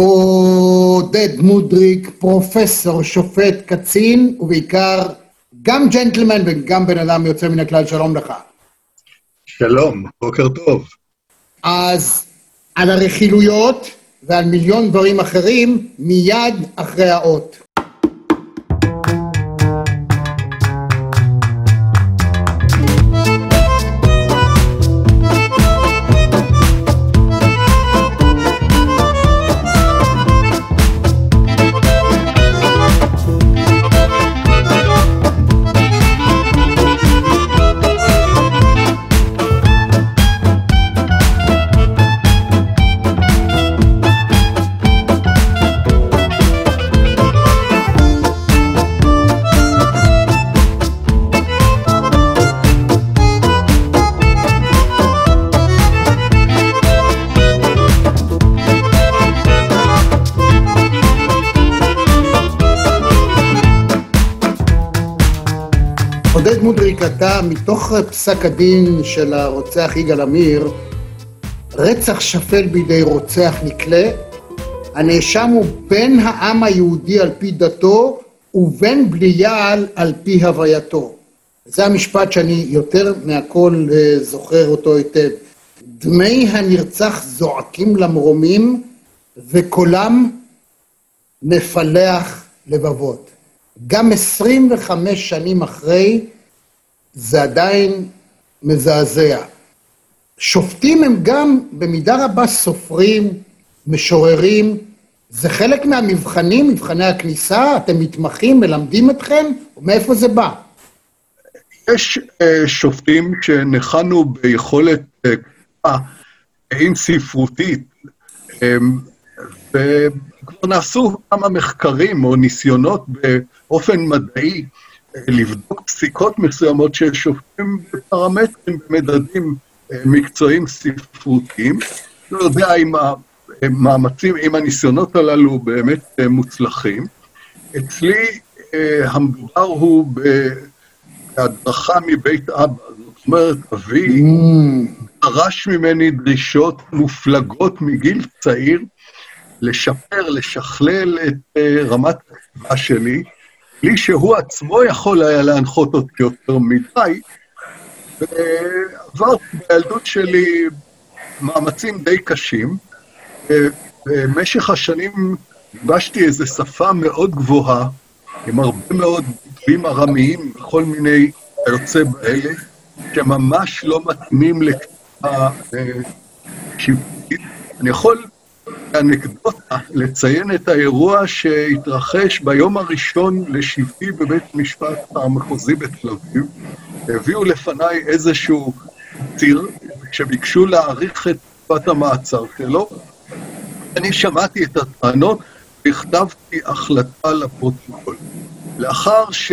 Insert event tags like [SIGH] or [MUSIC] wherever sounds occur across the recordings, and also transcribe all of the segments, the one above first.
עודד מודריק, פרופסור, שופט, קצין, ובעיקר גם ג'נטלמן וגם בן אדם יוצא מן הכלל, שלום לך. שלום, בוקר טוב. אז על הרכילויות ועל מיליון דברים אחרים, מיד אחרי האות. אתה, מתוך פסק הדין של הרוצח יגאל עמיר, רצח שפל בידי רוצח נקלה, הנאשם הוא בן העם היהודי על פי דתו ובן בליעל על פי הווייתו. זה המשפט שאני יותר מהכל אה, זוכר אותו היטב. דמי הנרצח זועקים למרומים וקולם מפלח לבבות. גם 25 שנים אחרי, זה עדיין מזעזע. שופטים הם גם במידה רבה סופרים, משוררים, זה חלק מהמבחנים, מבחני הכניסה, אתם מתמחים, מלמדים אתכם, מאיפה זה בא? יש uh, שופטים שניחנו ביכולת uh, אין ספרותית, um, וכבר נעשו כמה מחקרים או ניסיונות באופן מדעי לבדוק פסיקות מסוימות ששופטים בפרמטרים, במדדים מקצועיים ספרותיים. לא יודע אם המאמצים, אם הניסיונות הללו באמת מוצלחים. אצלי המדובר הוא בהדרכה מבית אבא, זאת אומרת, אבי דרש ממני דרישות מופלגות מגיל צעיר, לשפר, לשכלל את רמת הכתיבה שלי, בלי שהוא עצמו יכול היה להנחות אותי יותר מדי, ועברתי בילדות שלי מאמצים די קשים. במשך השנים גיבשתי איזו שפה מאוד גבוהה, עם הרבה מאוד ביטויים ארמיים וכל מיני יוצא באלה, שממש לא מתאימים לכתיבה שיווקית. אני יכול אנקדוטה, לציין את האירוע שהתרחש ביום הראשון לשבטי בבית משפט המחוזי בתל אביב. הביאו לפניי איזשהו ציר, כשביקשו להאריך את תקופת המעצר שלו. אני שמעתי את הטענות והכתבתי החלטה לפרוטוקול. לאחר ש...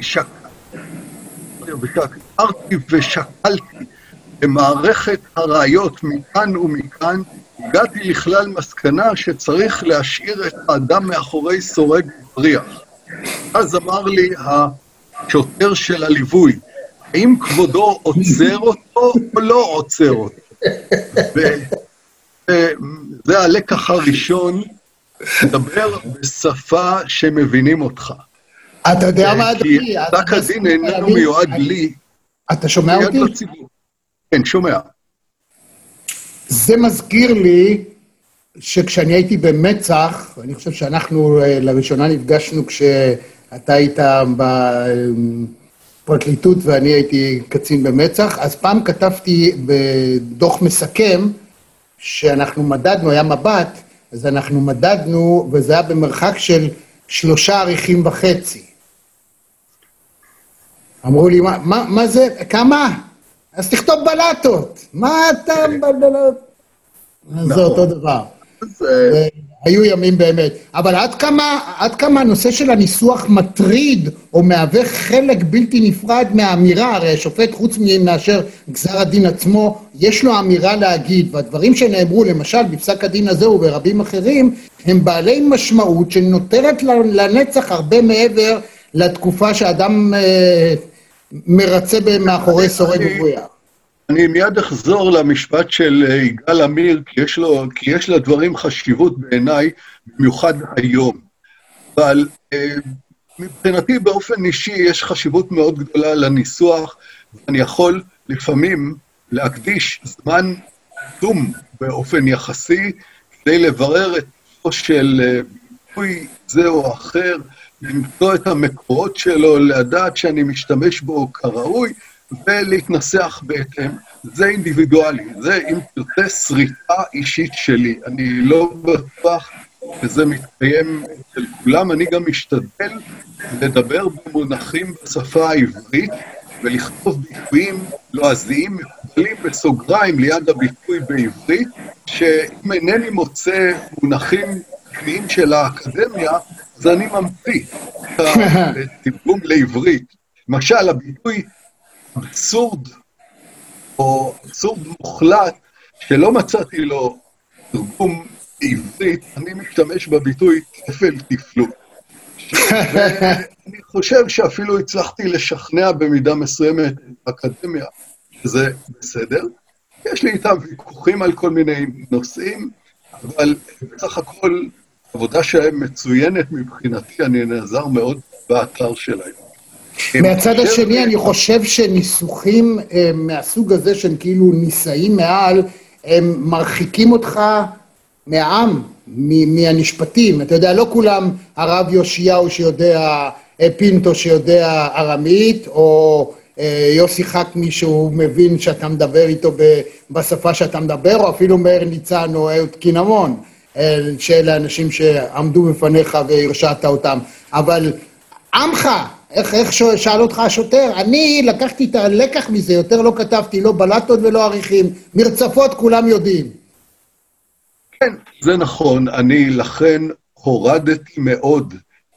שקלתי ושקלתי במערכת הראיות מכאן ומכאן, הגעתי לכלל מסקנה שצריך להשאיר את האדם מאחורי סורג ובריח. אז אמר לי השוטר של הליווי, האם כבודו עוצר אותו או לא עוצר אותו? וזה הלקח הראשון, לדבר בשפה שמבינים אותך. אתה יודע מה, אדוני? כי פסק הדין איננו מיועד לי, אתה שומע אותי? כן, שומע. זה מזכיר לי שכשאני הייתי במצ"ח, אני חושב שאנחנו לראשונה נפגשנו כשאתה היית בפרקליטות ואני הייתי קצין במצ"ח, אז פעם כתבתי בדוח מסכם שאנחנו מדדנו, היה מבט, אז אנחנו מדדנו, וזה היה במרחק של שלושה עריכים וחצי. אמרו לי, מה, מה, מה זה, כמה? אז תכתוב בלטות. מה אתה מבלבלות? זה אותו דבר. היו ימים באמת. אבל עד כמה, עד כמה הנושא של הניסוח מטריד, או מהווה חלק בלתי נפרד מהאמירה, הרי השופט, חוץ מאשר גזר הדין עצמו, יש לו אמירה להגיד, והדברים שנאמרו, למשל, בפסק הדין הזה וברבים אחרים, הם בעלי משמעות שנותרת לנצח הרבה מעבר לתקופה שאדם... מרצה מאחורי סורג ובריח. אני מיד אחזור למשפט של אה, יגאל עמיר, כי יש, לו, כי יש לדברים חשיבות בעיניי, במיוחד היום. אבל אה, מבחינתי באופן אישי יש חשיבות מאוד גדולה לניסוח, ואני יכול לפעמים להקדיש זמן עצום באופן יחסי כדי לברר את של אה, ביטוי זה או אחר, למצוא את המקורות שלו, לדעת שאני משתמש בו כראוי, ולהתנסח בהתאם. זה אינדיבידואלי, זה אם תרצה שריטה אישית שלי. אני לא בטוח שזה מתקיים אצל כולם, אני גם משתדל לדבר במונחים בשפה העברית ולכתוב ביטויים לועזיים מקובלים בסוגריים ליד הביטוי בעברית, שאם אינני מוצא מונחים פנימיים של האקדמיה, אז אני ממציא את התרגום [LAUGHS] לעברית. למשל, הביטוי אבסורד, או אבסורד מוחלט, שלא מצאתי לו תרגום בעברית, אני משתמש בביטוי כפל תפלות. ואני חושב שאפילו הצלחתי לשכנע במידה מסוימת את האקדמיה שזה בסדר. יש לי איתם ויכוחים על כל מיני נושאים, אבל בסך הכל עבודה שלהם מצוינת מבחינתי, אני נעזר מאוד באתר שלהם. מהצד השני, אני חושב שניסוחים אה, מהסוג הזה, שהם כאילו נישאים מעל, הם מרחיקים אותך מהעם, מהנשפטים. אתה יודע, לא כולם הרב יאשיהו שיודע, אה, פינטו שיודע ארמית, או אה, יוסי חכמי שהוא מבין שאתה מדבר איתו בשפה שאתה מדבר, או אפילו מאיר ניצן או אהוד קינמון, שאלה אנשים שעמדו בפניך והרשעת אותם. אבל עמך, איך, איך שאל אותך השוטר? אני לקחתי את הלקח מזה, יותר לא כתבתי, לא בלטות ולא עריכים. מרצפות כולם יודעים. כן, זה נכון. אני לכן הורדתי מאוד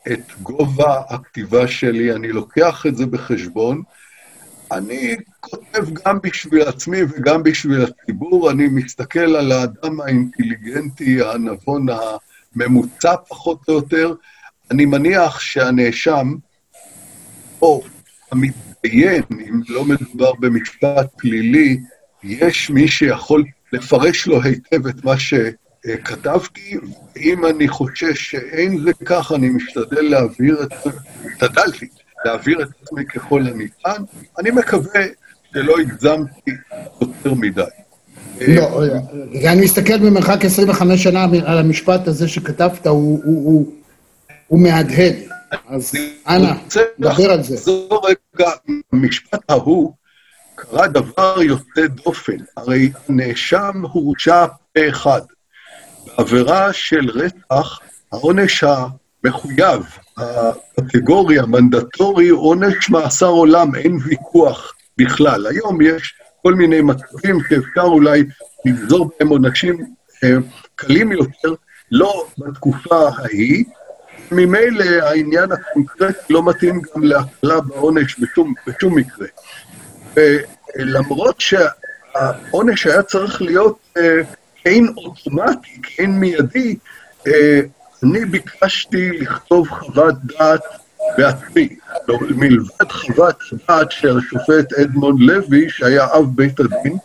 את גובה הכתיבה שלי, אני לוקח את זה בחשבון. אני כותב גם בשביל עצמי וגם בשביל הציבור, אני מסתכל על האדם האינטליגנטי, הנבון הממוצע פחות או יותר. אני מניח שהנאשם, או המתדיין, אם לא מדובר במשפט פלילי, יש מי שיכול לפרש לו היטב את מה שכתבתי, ואם אני חושש שאין זה כך, אני משתדל להעביר את זה, השתדלתי להעביר את עצמי ככל הניתן. אני מקווה שלא הגזמתי יותר מדי. לא, אני מסתכל במרחק 25 שנה על המשפט הזה שכתבת, הוא מהדהד. אז אנא, דבר על זה. זו רגע, המשפט ההוא קרה דבר יוצא דופן. הרי הנאשם הורשע פה אחד. בעבירה של רצח, העונש המחויב, הקטגורי המנדטורי, עונש מאסר עולם, אין ויכוח בכלל. היום יש כל מיני מצבים שאפשר אולי לגזור בהם עונשים אה, קלים יותר, לא בתקופה ההיא, ממילא העניין הקונקרטי לא מתאים גם להקלה בעונש בשום, בשום מקרה. ולמרות שהעונש היה צריך להיות אה, אין אוטומטי, אין מיידי, אה, אני ביקשתי לכתוב חוות דעת בעצמי, מלבד חוות דעת של השופט אדמונד לוי, שהיה אב בית הדין,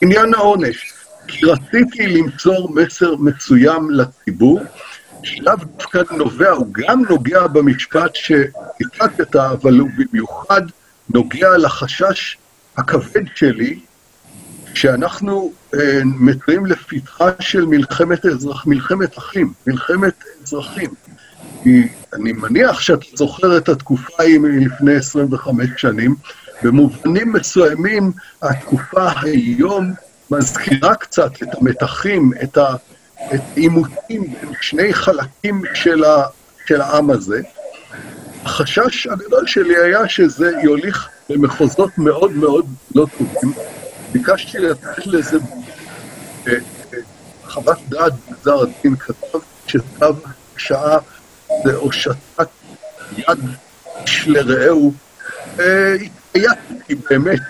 עניין העונש. כי רציתי למסור מסר מסוים לציבור, שלאו דווקא נובע, הוא גם נוגע במשפט שהצטטת, אבל הוא במיוחד נוגע לחשש הכבד שלי, שאנחנו אה, מצויים לפתחה של מלחמת אזרח, מלחמת אחים, מלחמת אזרחים. כי אני מניח שאתה זוכר את התקופה ההיא מלפני 25 שנים, במובנים מסוימים התקופה היום מזכירה קצת את המתחים, את העימותים בין שני חלקים של, ה, של העם הזה. החשש הגדול שלי היה שזה יוליך למחוזות מאוד מאוד לא טובים. ביקשתי לתת לזה אה, אה, חוות דעת בגזר הדין, כתב שצו שעה זה הושטת יד לרעהו. אה, התעייפתי באמת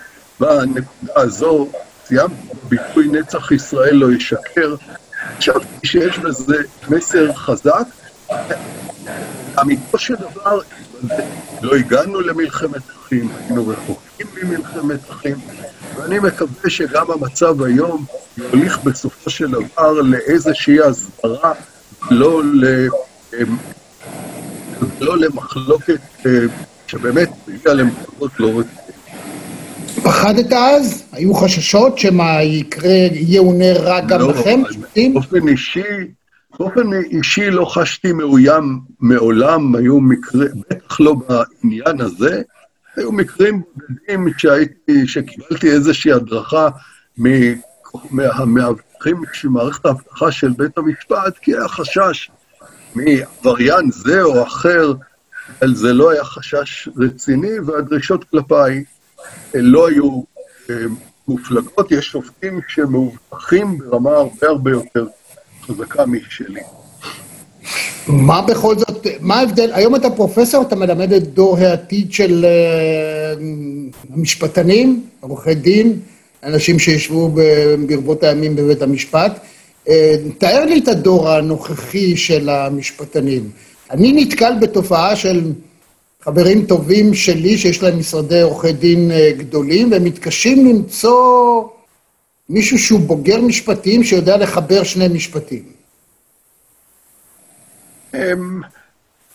בנקודה הזו, סיימתי בביטוי נצח ישראל לא ישקר, חשבתי שיש בזה מסר חזק. אמיתו של דבר, לא הגענו למלחמת אחים, היינו רחוקים ממלחמת אחים, ואני מקווה שגם המצב היום יוליך בסופו של דבר לאיזושהי הסברה, לא, ל... לא למחלוקת שבאמת הגיעה למחלוקות לא רציניות. פחדת אז? היו חששות שמה יקרה, יאונה רע גם לא, לכם? באופן אישי, באופן אישי לא חשתי מאוים מעולם, היו מקרים, בטח לא בעניין הזה, היו מקרים בודדים שהייתי, שקיבלתי איזושהי הדרכה מהמאבטחים של מערכת האבטחה של בית המשפט, כי היה חשש מעבריין זה או אחר, אבל זה לא היה חשש רציני, והדרישות כלפיי לא היו אה, מופלגות, יש שופטים שמאובטחים ברמה הרבה הרבה יותר חזקה משלי. מה בכל זאת, מה ההבדל, היום אתה פרופסור, אתה מלמד את דור העתיד של uh, המשפטנים, עורכי דין, אנשים שישבו ברבות הימים בבית המשפט. Uh, תאר לי את הדור הנוכחי של המשפטנים. אני נתקל בתופעה של חברים טובים שלי, שיש להם משרדי עורכי דין uh, גדולים, והם מתקשים למצוא מישהו שהוא בוגר משפטים שיודע לחבר שני משפטים.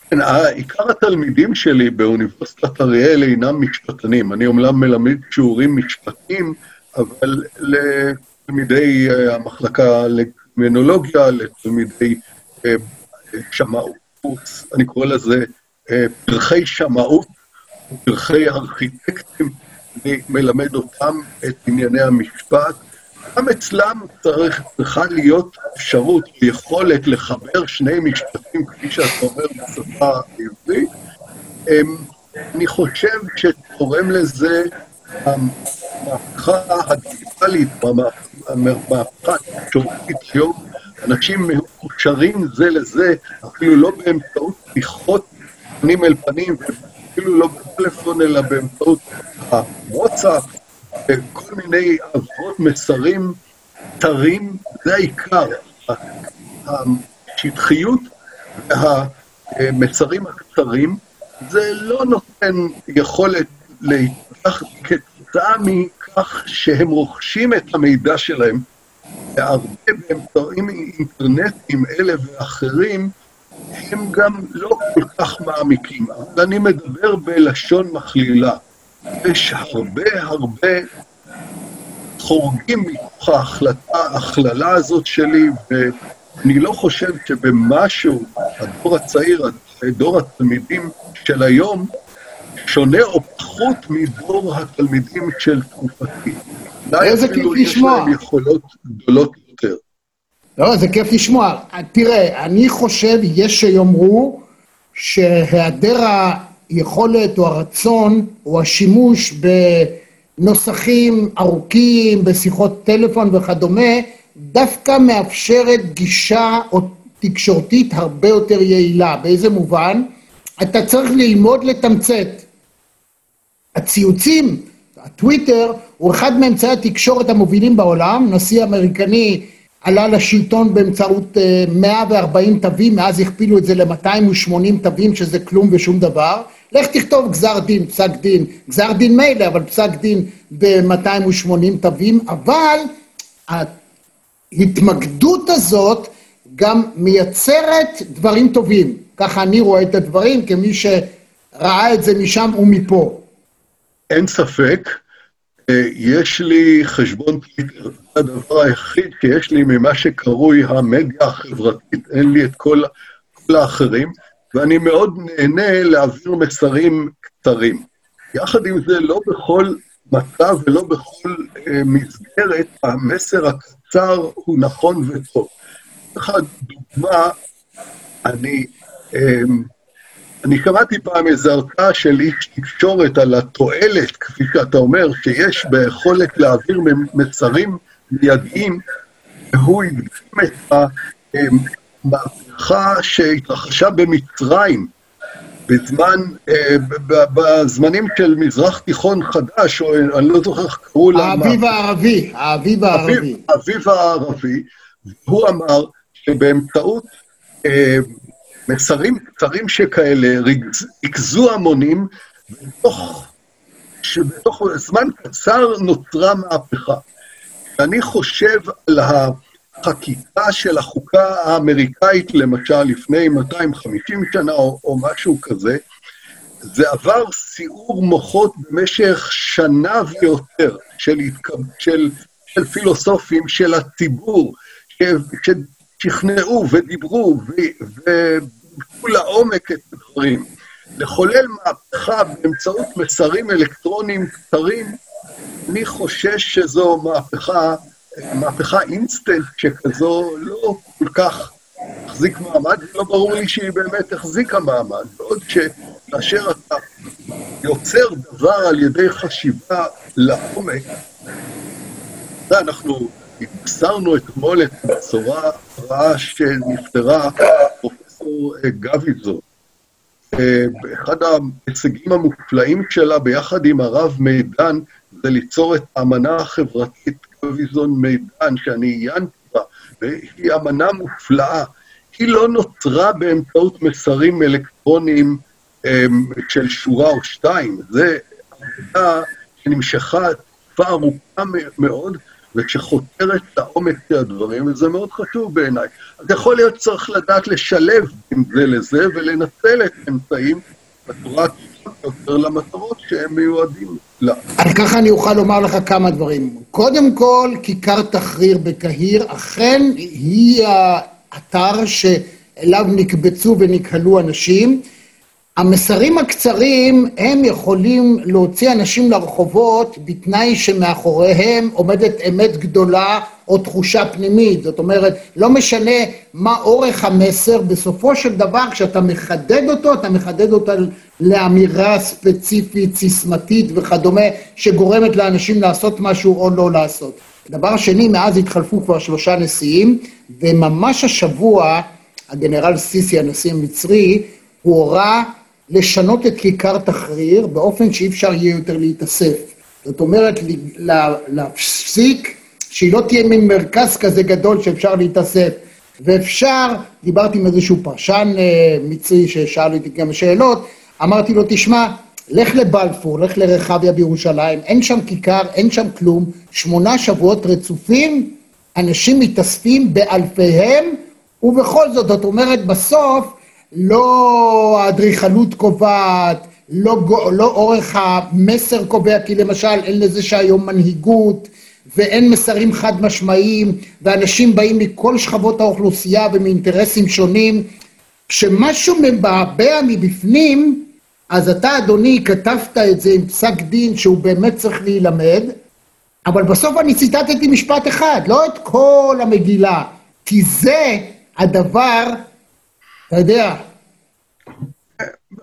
כן, עיקר התלמידים שלי באוניברסיטת אריאל אינם משפטנים. אני אומנם מלמד שיעורים משפטיים, אבל לתלמידי אה, המחלקה לקרימינולוגיה, לתלמידי אה, שמאות, אני קורא לזה אה, פרחי שמאות, פרחי ארכיטקטים, אני מלמד אותם את ענייני המשפט, גם אצלם צריך, צריכה להיות אפשרות, יכולת לחבר שני משפטים, כפי שאתה אומר בשפה העברית. אמ, אני חושב שתורם לזה המהפכה הדיגיטלית, המהפכה התקשורתית היום, אנשים מקושרים זה לזה, אפילו לא באמצעות שיחות פנים אל פנים, אפילו לא בטלפון, אלא באמצעות הוואטסאפ, כל מיני אבות מסרים קצרים, זה העיקר. השטחיות והמצרים הקצרים, זה לא נותן יכולת להתפתח כתוצאה מכך שהם רוכשים את המידע שלהם, והרבה באמצעים אינטרנטיים אלה ואחרים, הם גם לא כל כך מעמיקים. אבל אני מדבר בלשון מכלילה. יש הרבה הרבה חורגים מתוך ההחלטה, ההכללה הזאת שלי, ואני לא חושב שבמשהו הדור הצעיר, דור התלמידים של היום, שונה או פחות מדור התלמידים של תקופתי. איזה כיף לשמוע. יש להם יכולות גדולות יותר. לא, זה כיף לשמוע. תראה, אני חושב, יש שיאמרו שהיעדר היכולת או הרצון או השימוש בנוסחים ארוכים, בשיחות טלפון וכדומה, דווקא מאפשרת גישה או תקשורתית הרבה יותר יעילה. באיזה מובן? אתה צריך ללמוד לתמצת. הציוצים, הטוויטר, הוא אחד מאמצעי התקשורת המובילים בעולם. נשיא אמריקני עלה לשלטון באמצעות 140 אה, תווים, מאז הכפילו את זה ל-280 תווים, שזה כלום ושום דבר. לך תכתוב גזר דין, פסק דין, גזר דין מילא, אבל פסק דין ב-280 תווים, אבל ההתמקדות הזאת גם מייצרת דברים טובים. ככה אני רואה את הדברים, כמי שראה את זה משם ומפה. אין ספק. אה, יש לי חשבון טוויטר, זה הדבר היחיד שיש לי ממה שקרוי המדיה החברתית, אין לי את כל, כל האחרים. ואני מאוד נהנה להעביר מסרים קצרים. יחד עם זה, לא בכל מצב ולא בכל אה, מסגרת המסר הקצר הוא נכון וטוב. לך דוגמה, אני, אה, אני קראתי פעם איזו הרצאה של איש תקשורת על התועלת, כפי שאתה אומר, שיש ביכולת להעביר מסרים מיידיים, והוא הדגים את ה... אה, מהפכה שהתרחשה במצרים, בזמן, אה, בזמנים של מזרח תיכון חדש, או אני לא זוכר איך קראו לה... האביב הערבי, האביב הערבי. האביב הערבי, הוא אמר שבאמצעות אה, מסרים קצרים שכאלה, ריכזו המונים בתוך שבתוך זמן קצר נוצרה מהפכה. אני חושב על החקיקה של החוקה האמריקאית, למשל, לפני 250 שנה או, או משהו כזה, זה עבר סיעור מוחות במשך שנה ויותר של, של, של פילוסופים, של הציבור, ששכנעו ודיברו ובדקו לעומק את הדברים. לחולל מהפכה באמצעות מסרים אלקטרוניים קצרים, אני חושש שזו מהפכה, מהפכה אינסטנט שכזו לא כל כך תחזיק מעמד, ולא ברור לי שהיא באמת החזיקה מעמד. בעוד שכאשר אתה יוצר דבר על ידי חשיבה לעומק, אנחנו התבשרנו אתמול את הבשורה הרעה שנפטרה פרופסור גביזון. אחד ההישגים המופלאים שלה ביחד עם הרב מידן זה ליצור את האמנה החברתית גביזון מידן, שאני עיינתי בה, והיא אמנה מופלאה. היא לא נוצרה באמצעות מסרים אלקטרוניים אמ, של שורה או שתיים, זו עבודה שנמשכה תקופה ארוכה מאוד, וכשחותרת לעומק של הדברים, וזה מאוד חשוב בעיניי. אז יכול להיות שצריך לדעת לשלב בין זה לזה ולנצל את האמצעים בצורה הטובה יותר למטרות שהם מיועדים לה. על ככה אני אוכל לומר לך כמה דברים. קודם כל, כיכר תחריר בקהיר, אכן היא האתר שאליו נקבצו ונקהלו אנשים. המסרים הקצרים, הם יכולים להוציא אנשים לרחובות בתנאי שמאחוריהם עומדת אמת גדולה או תחושה פנימית. זאת אומרת, לא משנה מה אורך המסר, בסופו של דבר כשאתה מחדד אותו, אתה מחדד אותו לאמירה ספציפית, סיסמתית וכדומה, שגורמת לאנשים לעשות משהו או לא לעשות. דבר שני, מאז התחלפו כבר שלושה נשיאים, וממש השבוע, הגנרל סיסי, הנשיא המצרי, הוא הורה לשנות את כיכר תחריר באופן שאי אפשר יהיה יותר להתאסף. זאת אומרת, להפסיק, שהיא לא תהיה מין מרכז כזה גדול שאפשר להתאסף. ואפשר, דיברתי עם איזשהו פרשן אה, מצרי ששאל אותי כמה שאלות, אמרתי לו, תשמע, לך לבלפור, לך לרחביה בירושלים, אין שם כיכר, אין שם כלום, שמונה שבועות רצופים, אנשים מתאספים באלפיהם, ובכל זאת, זאת אומרת, בסוף לא האדריכלות קובעת, לא, לא אורך המסר קובע, כי למשל אין לזה שהיום מנהיגות ואין מסרים חד משמעיים ואנשים באים מכל שכבות האוכלוסייה ומאינטרסים שונים. כשמשהו מבעבע מבפנים, אז אתה אדוני כתבת את זה עם פסק דין שהוא באמת צריך להילמד, אבל בסוף אני ציטטתי משפט אחד, לא את כל המגילה, כי זה הדבר אתה יודע.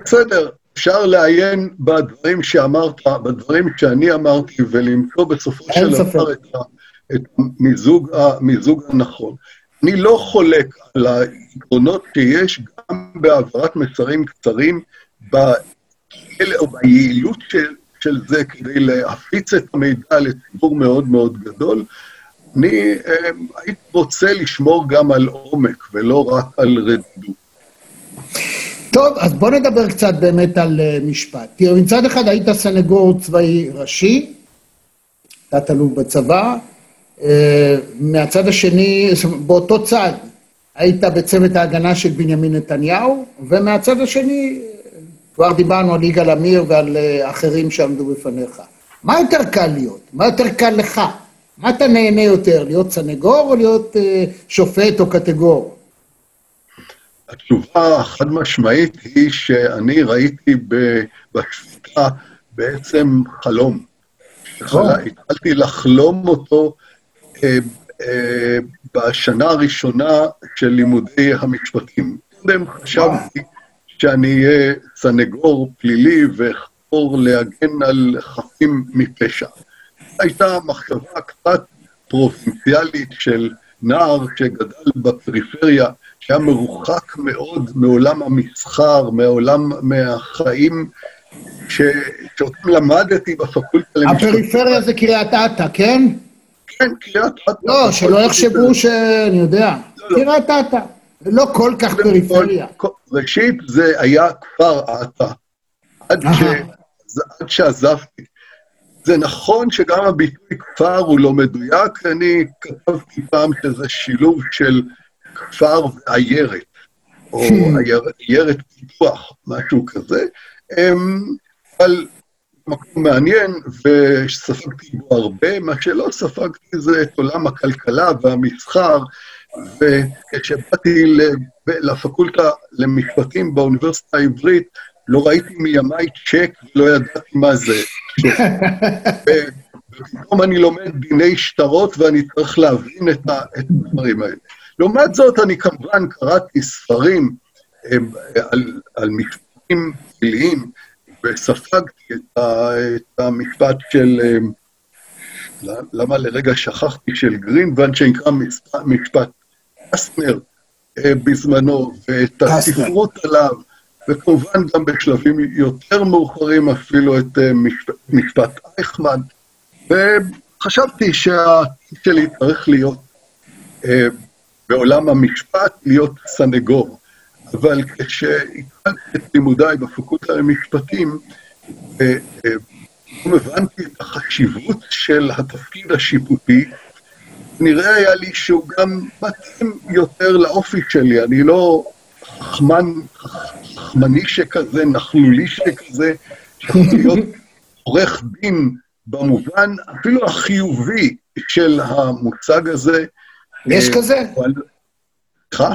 בסדר, אפשר לעיין בדברים שאמרת, בדברים שאני אמרתי, ולמצוא בסופו של דבר את, את המיזוג, המיזוג הנכון. אני לא חולק על היתרונות שיש גם בהעברת מסרים קצרים, ביעילות של, של זה כדי להפיץ את המידע לציבור מאוד מאוד גדול. אני אה, הייתי רוצה לשמור גם על עומק ולא רק על רדידות. טוב, אז בוא נדבר קצת באמת על uh, משפט. תראה, מצד אחד היית סנגור צבאי ראשי, תת-אלוף בצבא, uh, מהצד השני, באותו צד, היית בצוות ההגנה של בנימין נתניהו, ומהצד השני, כבר דיברנו על יגאל עמיר ועל אחרים שעמדו בפניך. מה יותר קל להיות? מה יותר קל לך? מה אתה נהנה יותר, להיות סנגור או להיות שופט או קטגור? התשובה החד משמעית היא שאני ראיתי בשפיטה בעצם חלום. התחלתי לחלום אותו אה, אה, בשנה הראשונה של לימודי המשפטים. קודם חשבתי שאני אהיה סנגור פלילי ואחפור להגן על חפים מפשע. הייתה מחשבה קצת פרובינציאלית של נער שגדל בפריפריה, שהיה מרוחק מאוד מעולם המסחר, מעולם, מהחיים ש... שאותם למדתי בפקולטה למשפטים. הפריפריה זה קריית אתא, כן? כן, קריית אתא. לא, שלא יחשבו ש... אני יודע. לא, לא. קריית אתא. לא כל כך פריפריה. ראשית, זה היה כפר אתא. עד, ש... עד שעזבתי. זה נכון שגם הביטוי כפר הוא לא מדויק, אני כתבתי פעם שזה שילוב של כפר ועיירת, או עיירת פיתוח, משהו כזה. אבל מקום מעניין, וספגתי בו הרבה, מה שלא ספגתי זה את עולם הכלכלה והמסחר, וכשבאתי לפקולטה למשפטים באוניברסיטה העברית, לא ראיתי מימיי צ'ק ולא ידעתי מה זה. [LAUGHS] ופתאום אני לומד דיני שטרות ואני צריך להבין את הדברים האלה. לעומת זאת, אני כמובן קראתי ספרים על, על משפטים פליליים, וספגתי את, ה, את המשפט של, למה לרגע שכחתי, של גרינוונד, שנקרא משפט קסטנר בזמנו, ואת הספרות עליו. וכמובן גם בשלבים יותר מאוחרים אפילו את אה, משפט, משפט אייכמן, וחשבתי שהעתיד שלי צריך להיות אה, בעולם המשפט, להיות סנגור. אבל כשהתחלתי את לימודיי בפקולטה למשפטים, אה, הבנתי את החשיבות של התפקיד השיפוטי, נראה היה לי שהוא גם מתאים יותר לאופי שלי, אני לא חכמן, חכמני שכזה, נכלולי שכזה, שיכול להיות עורך דין במובן אפילו החיובי של המושג הזה. יש אה, כזה? סליחה?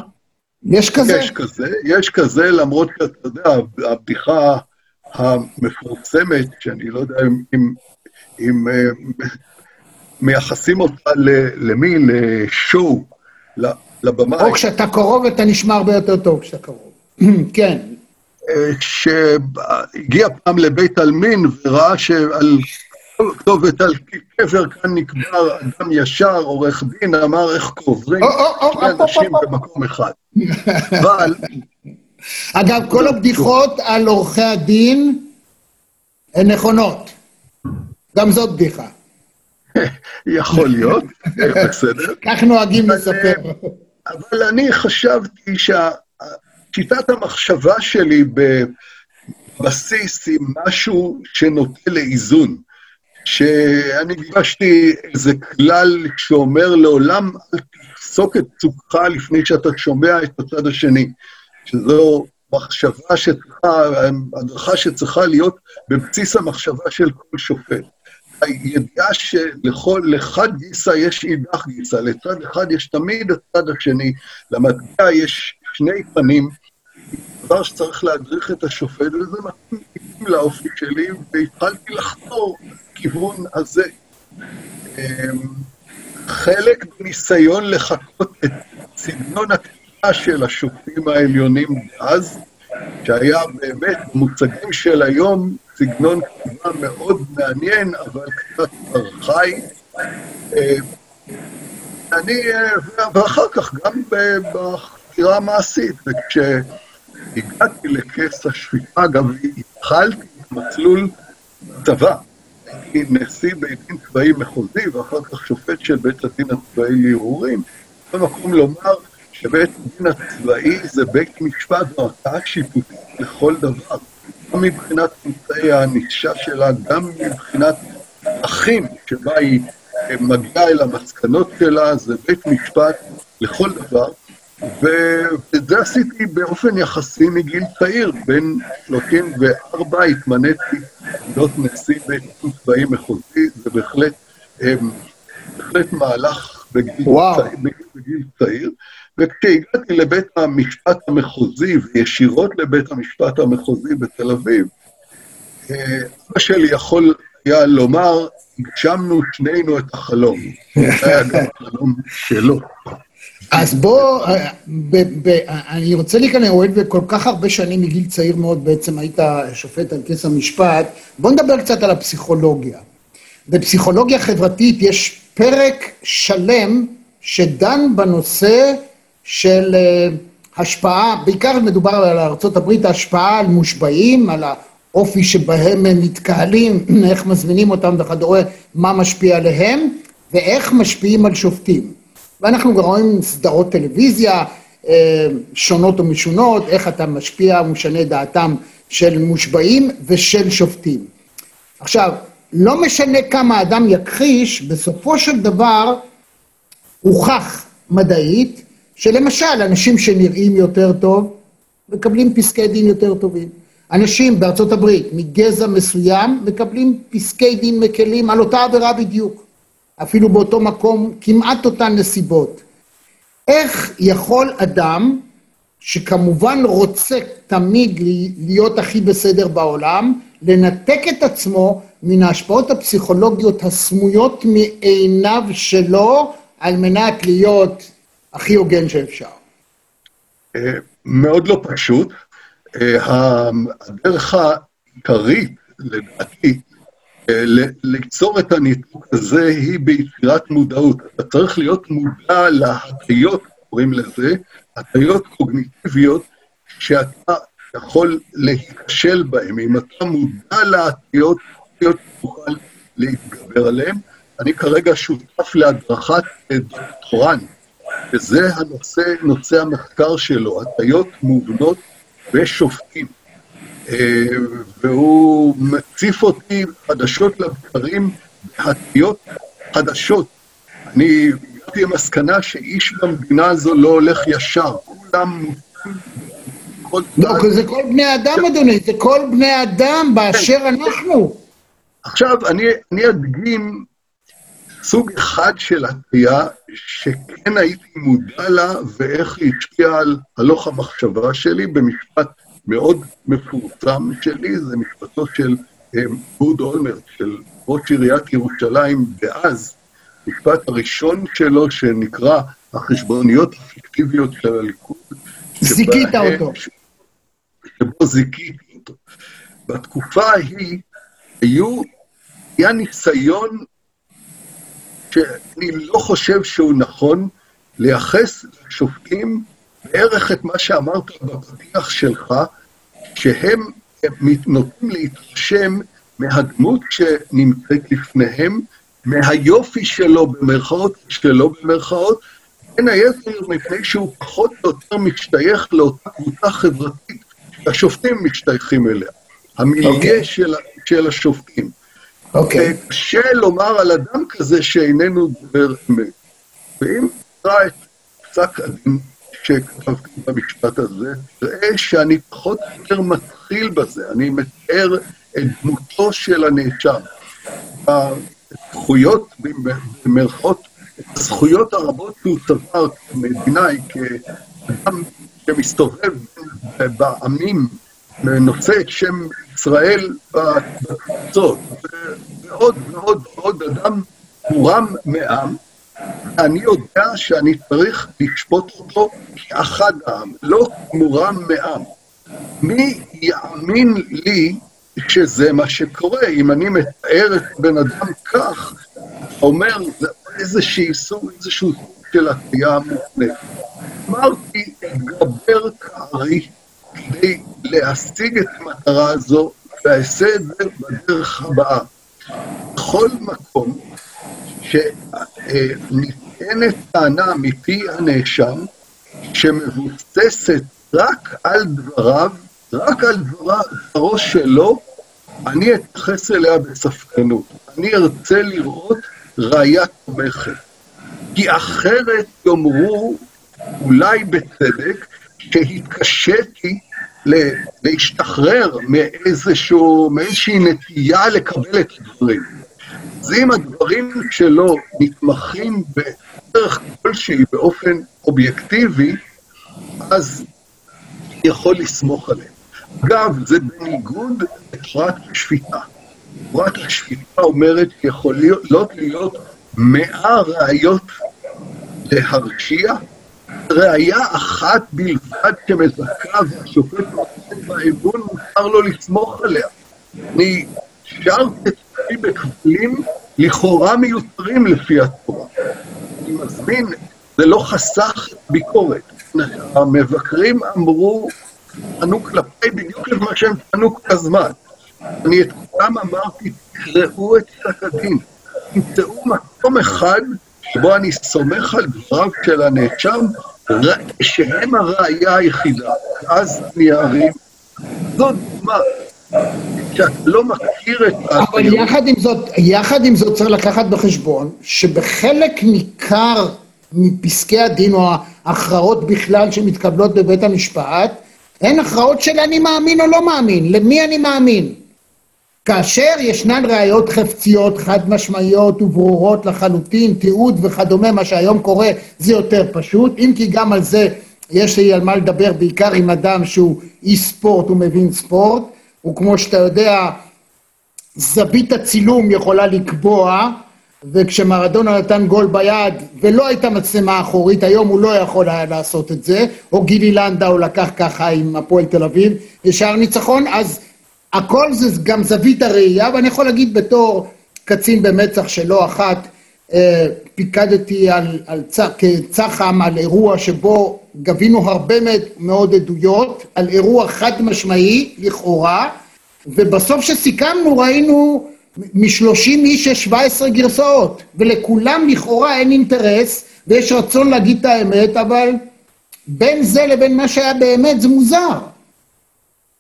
יש כזה? יש כזה, יש כזה, למרות שאתה יודע, הבדיחה המפורסמת, שאני לא יודע אם, אם, אם uh, מייחסים אותה למי? לשואו, לבמאי. או כשאתה קרוב אתה נשמע הרבה יותר טוב כשאתה קרוב. [CLEARS THROAT] כן. שהגיע פעם לבית עלמין וראה שעל כתובת על קבר כאן נקבר אדם ישר, עורך דין, אמר איך קוברים שני אנשים במקום אחד. [LAUGHS] אבל... אגב, כל הבדיחות על עורכי הדין הן נכונות. גם זאת בדיחה. [LAUGHS] יכול להיות, [LAUGHS] בסדר. כך נוהגים לספר. אבל אני חשבתי ששיטת המחשבה שלי בבסיס היא משהו שנוטה לאיזון. שאני גיבשתי איזה כלל שאומר לעולם אל תפסוק את צוקך לפני שאתה שומע את הצד השני, שזו מחשבה שצריכה, הדרכה שצריכה להיות בבסיס המחשבה של כל שופט. הידיעה שלכל, לחד גיסא יש אידך גיסא, לצד אחד יש תמיד הצד השני, למטבע יש שני פנים, דבר שצריך להדריך את השופט, וזה מתאים לאופי שלי, והתחלתי לחתור בכיוון הזה. אמ, חלק בניסיון לחקות את סגנון הכתיבה של השופטים העליונים אז, שהיה באמת, מוצגים של היום, סגנון כתיבה מאוד מעניין, אבל קצת ארכאי. אה, אני, ואחר כך גם בחקירה המעשית, וכשהגעתי לכס השפיטה, גם התחלתי את מסלול צבא. הייתי נשיא בית דין צבאי מחוזי, ואחר כך שופט של בית הדין הצבאי לערעורים. במקום לומר שבית הדין הצבאי זה בית משפט וערכאה שיפוטית לכל דבר. גם מבחינת אמצעי הענישה שלה, גם מבחינת אחים שבה היא מגיעה אל המסקנות שלה, זה בית משפט לכל דבר. ואת זה עשיתי באופן יחסי מגיל צעיר, בין 34 התמניתי להיות נשיא דין צבאי מחוזי, זה בהחלט, בהחלט מהלך בגיל, צעיר, בגיל צעיר. וכשהגעתי לבית המשפט המחוזי, וישירות לבית המשפט המחוזי בתל אביב, אה, אבא שלי יכול היה לומר, הגשמנו שנינו את החלום. [LAUGHS] זה היה גם החלום שלו. אז בוא, אה, אני רוצה להיכנס, הואיל וכל כך הרבה שנים מגיל צעיר מאוד בעצם היית שופט על כס המשפט, בוא נדבר קצת על הפסיכולוגיה. בפסיכולוגיה חברתית יש פרק שלם שדן בנושא של אה, השפעה, בעיקר מדובר על ארה"ב, ההשפעה על מושבעים, על האופי שבהם הם מתקהלים, [CLEARS THROAT] איך מזמינים אותם וכדומה, מה משפיע עליהם, ואיך משפיעים על שופטים. ואנחנו גם רואים סדרות טלוויזיה אה, שונות ומשונות, איך אתה משפיע ומשנה דעתם של מושבעים ושל שופטים. עכשיו, לא משנה כמה אדם יכחיש, בסופו של דבר הוכח מדעית, שלמשל אנשים שנראים יותר טוב, מקבלים פסקי דין יותר טובים. אנשים בארצות הברית מגזע מסוים מקבלים פסקי דין מקלים על אותה עבירה בדיוק, אפילו באותו מקום, כמעט אותן נסיבות. איך יכול אדם, שכמובן רוצה תמיד להיות הכי בסדר בעולם, לנתק את עצמו מן ההשפעות הפסיכולוגיות הסמויות מעיניו שלו, על מנת להיות הכי הוגן שאפשר? אה, מאוד לא פשוט. אה, הדרך העיקרית, לדעתי, ליצור את הניתוק הזה היא ביצירת מודעות. אתה צריך להיות מודע להטיות, קוראים לזה, הטיות קוגניטיביות, שאתה יכול להיכשל בהן. אם אתה מודע להטיות, תוכל להתגבר עליהן. אני כרגע שותף להדרכת דוקטורנט, וזה הנושא, נושא המחקר שלו, הטיות מובנות ושופטים. והוא מציף אותי חדשות לבקרים בהטיות חדשות. אני הגעתי למסקנה שאיש במדינה הזו לא הולך ישר, כולם לא, זה כל בני אדם, אדוני, זה כל בני אדם באשר אנחנו. עכשיו, אני אדגים סוג אחד של הטיה שכן הייתי מודע לה ואיך היא השפיעה על הלוך המחשבה שלי במשפט מאוד מפורסם שלי, זה משפטו של אה, אהוד אולמרט, של ראש עיריית ירושלים דאז, משפט הראשון שלו שנקרא החשבוניות הפיקטיביות של הליכוד. זיכית אותו. שבו זיכיתי אותו. בתקופה ההיא היו, היה ניסיון שאני לא חושב שהוא נכון לייחס לשופטים בערך את מה שאמרת בפתיח שלך, שהם נוטים להתרשם מהדמות שנמצאת לפניהם, מהיופי שלו במרכאות, שלו במרכאות, בין היתר מפני שהוא פחות או יותר משתייך לאותה קבוצה חברתית שהשופטים משתייכים אליה. המיליה okay. אוקיי. של, של השופטים. אוקיי. Okay. קשה לומר על אדם כזה שאיננו דובר אמת. ואם נקרא את פסק הדין שכתבתי במשפט הזה, תראה שאני פחות או יותר מתחיל בזה, אני מתאר את דמותו של הנאשם. הזכויות, במירכאות, הזכויות הרבות שהוא צבר כמדינאי, כאדם שמסתובב בעמים, נושא את שם ישראל בתפוצות, ועוד ועוד ועוד אדם מורם מעם, אני יודע שאני צריך לשפוט אותו כאחד העם, לא מורם מעם. מי יאמין לי שזה מה שקורה? אם אני מתאר את בן אדם כך, אומר, זה איזשהו סוג, איזשהו סוג של עשייה מותנית. אמרתי, אתגבר כארי כדי להשיג את המטרה הזו, ואעשה את זה בדרך הבאה. בכל מקום שנטענת טענה מפי הנאשם, שמבוססת רק על דבריו, רק על דברו שלו, אני אתייחס אליה בספקנות. אני ארצה לראות ראייה תומכת. כי אחרת יאמרו, אולי בצדק, שהתקשיתי להשתחרר מאיזשהו, מאיזושהי נטייה לקבל את הדברים. אז אם הדברים שלו נתמכים בדרך כלשהי באופן אובייקטיבי, אז יכול לסמוך עליהם. אגב, זה בניגוד לתורת השפיטה. תורת השפיטה אומרת שיכולות להיות מאה ראיות להרשיע, ראייה אחת בלבד שמזכה והשופט נותן באמון, מותר לו לסמוך עליה. אני שרתי את עצמי בכבלים לכאורה מיותרים לפי התורה. אני מזמין, זה לא חסך ביקורת. המבקרים אמרו, טענו כלפיי בדיוק את מה שהם טענו כל הזמן. אני את כולם אמרתי, תקראו את פסק הדין, תמצאו מקום אחד שבו אני סומך על דבריו של הנאשם, שהם הראייה היחידה. אז אני ארים. זו דוגמה לא מכיר את. אבל יחד עם זאת, יחד עם זאת צריך לקחת בחשבון שבחלק ניכר מפסקי הדין או ההכרעות בכלל שמתקבלות בבית המשפט, הן הכרעות של אני מאמין או לא מאמין, למי אני מאמין. כאשר ישנן ראיות חפציות, חד משמעיות וברורות לחלוטין, תיעוד וכדומה, מה שהיום קורה זה יותר פשוט, אם כי גם על זה יש לי על מה לדבר בעיקר עם אדם שהוא אי ספורט, הוא מבין ספורט, וכמו שאתה יודע, זווית הצילום יכולה לקבוע, וכשמרדונה נתן גול ביד ולא הייתה מצלמה אחורית, היום הוא לא יכול היה לעשות את זה, או גילי לנדאו לקח ככה עם הפועל תל אביב, ישר ניצחון, אז הכל זה גם זווית הראייה, ואני יכול להגיד בתור קצין במצח שלא אחת, אה, פיקדתי על, על צ, כצח"ם על אירוע שבו גבינו הרבה מאוד עדויות, על אירוע חד משמעי לכאורה, ובסוף שסיכמנו ראינו משלושים איש יש 17 גרסאות, ולכולם לכאורה אין אינטרס, ויש רצון להגיד את האמת, אבל בין זה לבין מה שהיה באמת זה מוזר.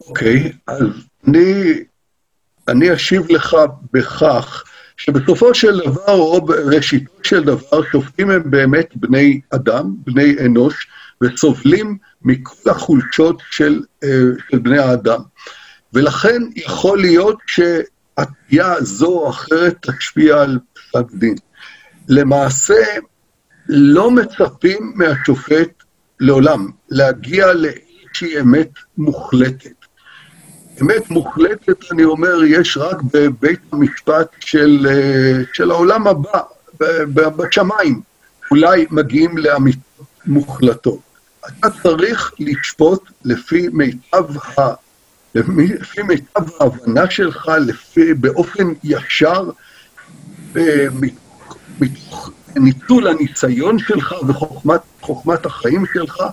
אוקיי, okay, אז אני, אני אשיב לך בכך שבסופו של דבר, או בראשיתו של דבר, שופטים הם באמת בני אדם, בני אנוש, וסובלים מכל החולשות של, אה, של בני האדם. ולכן יכול להיות שעטייה זו או אחרת תשפיע על פסק דין. למעשה, לא מצפים מהשופט לעולם להגיע לאיזושהי אמת מוחלטת. אמת מוחלטת, אני אומר, יש רק בבית המשפט של, אה, של העולם הבא, בשמיים. אולי מגיעים לאמיתות מוחלטות. אתה צריך לשפוט לפי מיטב, ה... לפי מיטב ההבנה שלך, לפי, באופן ישר, אה, מתוך ניצול הניסיון שלך וחוכמת החיים שלך,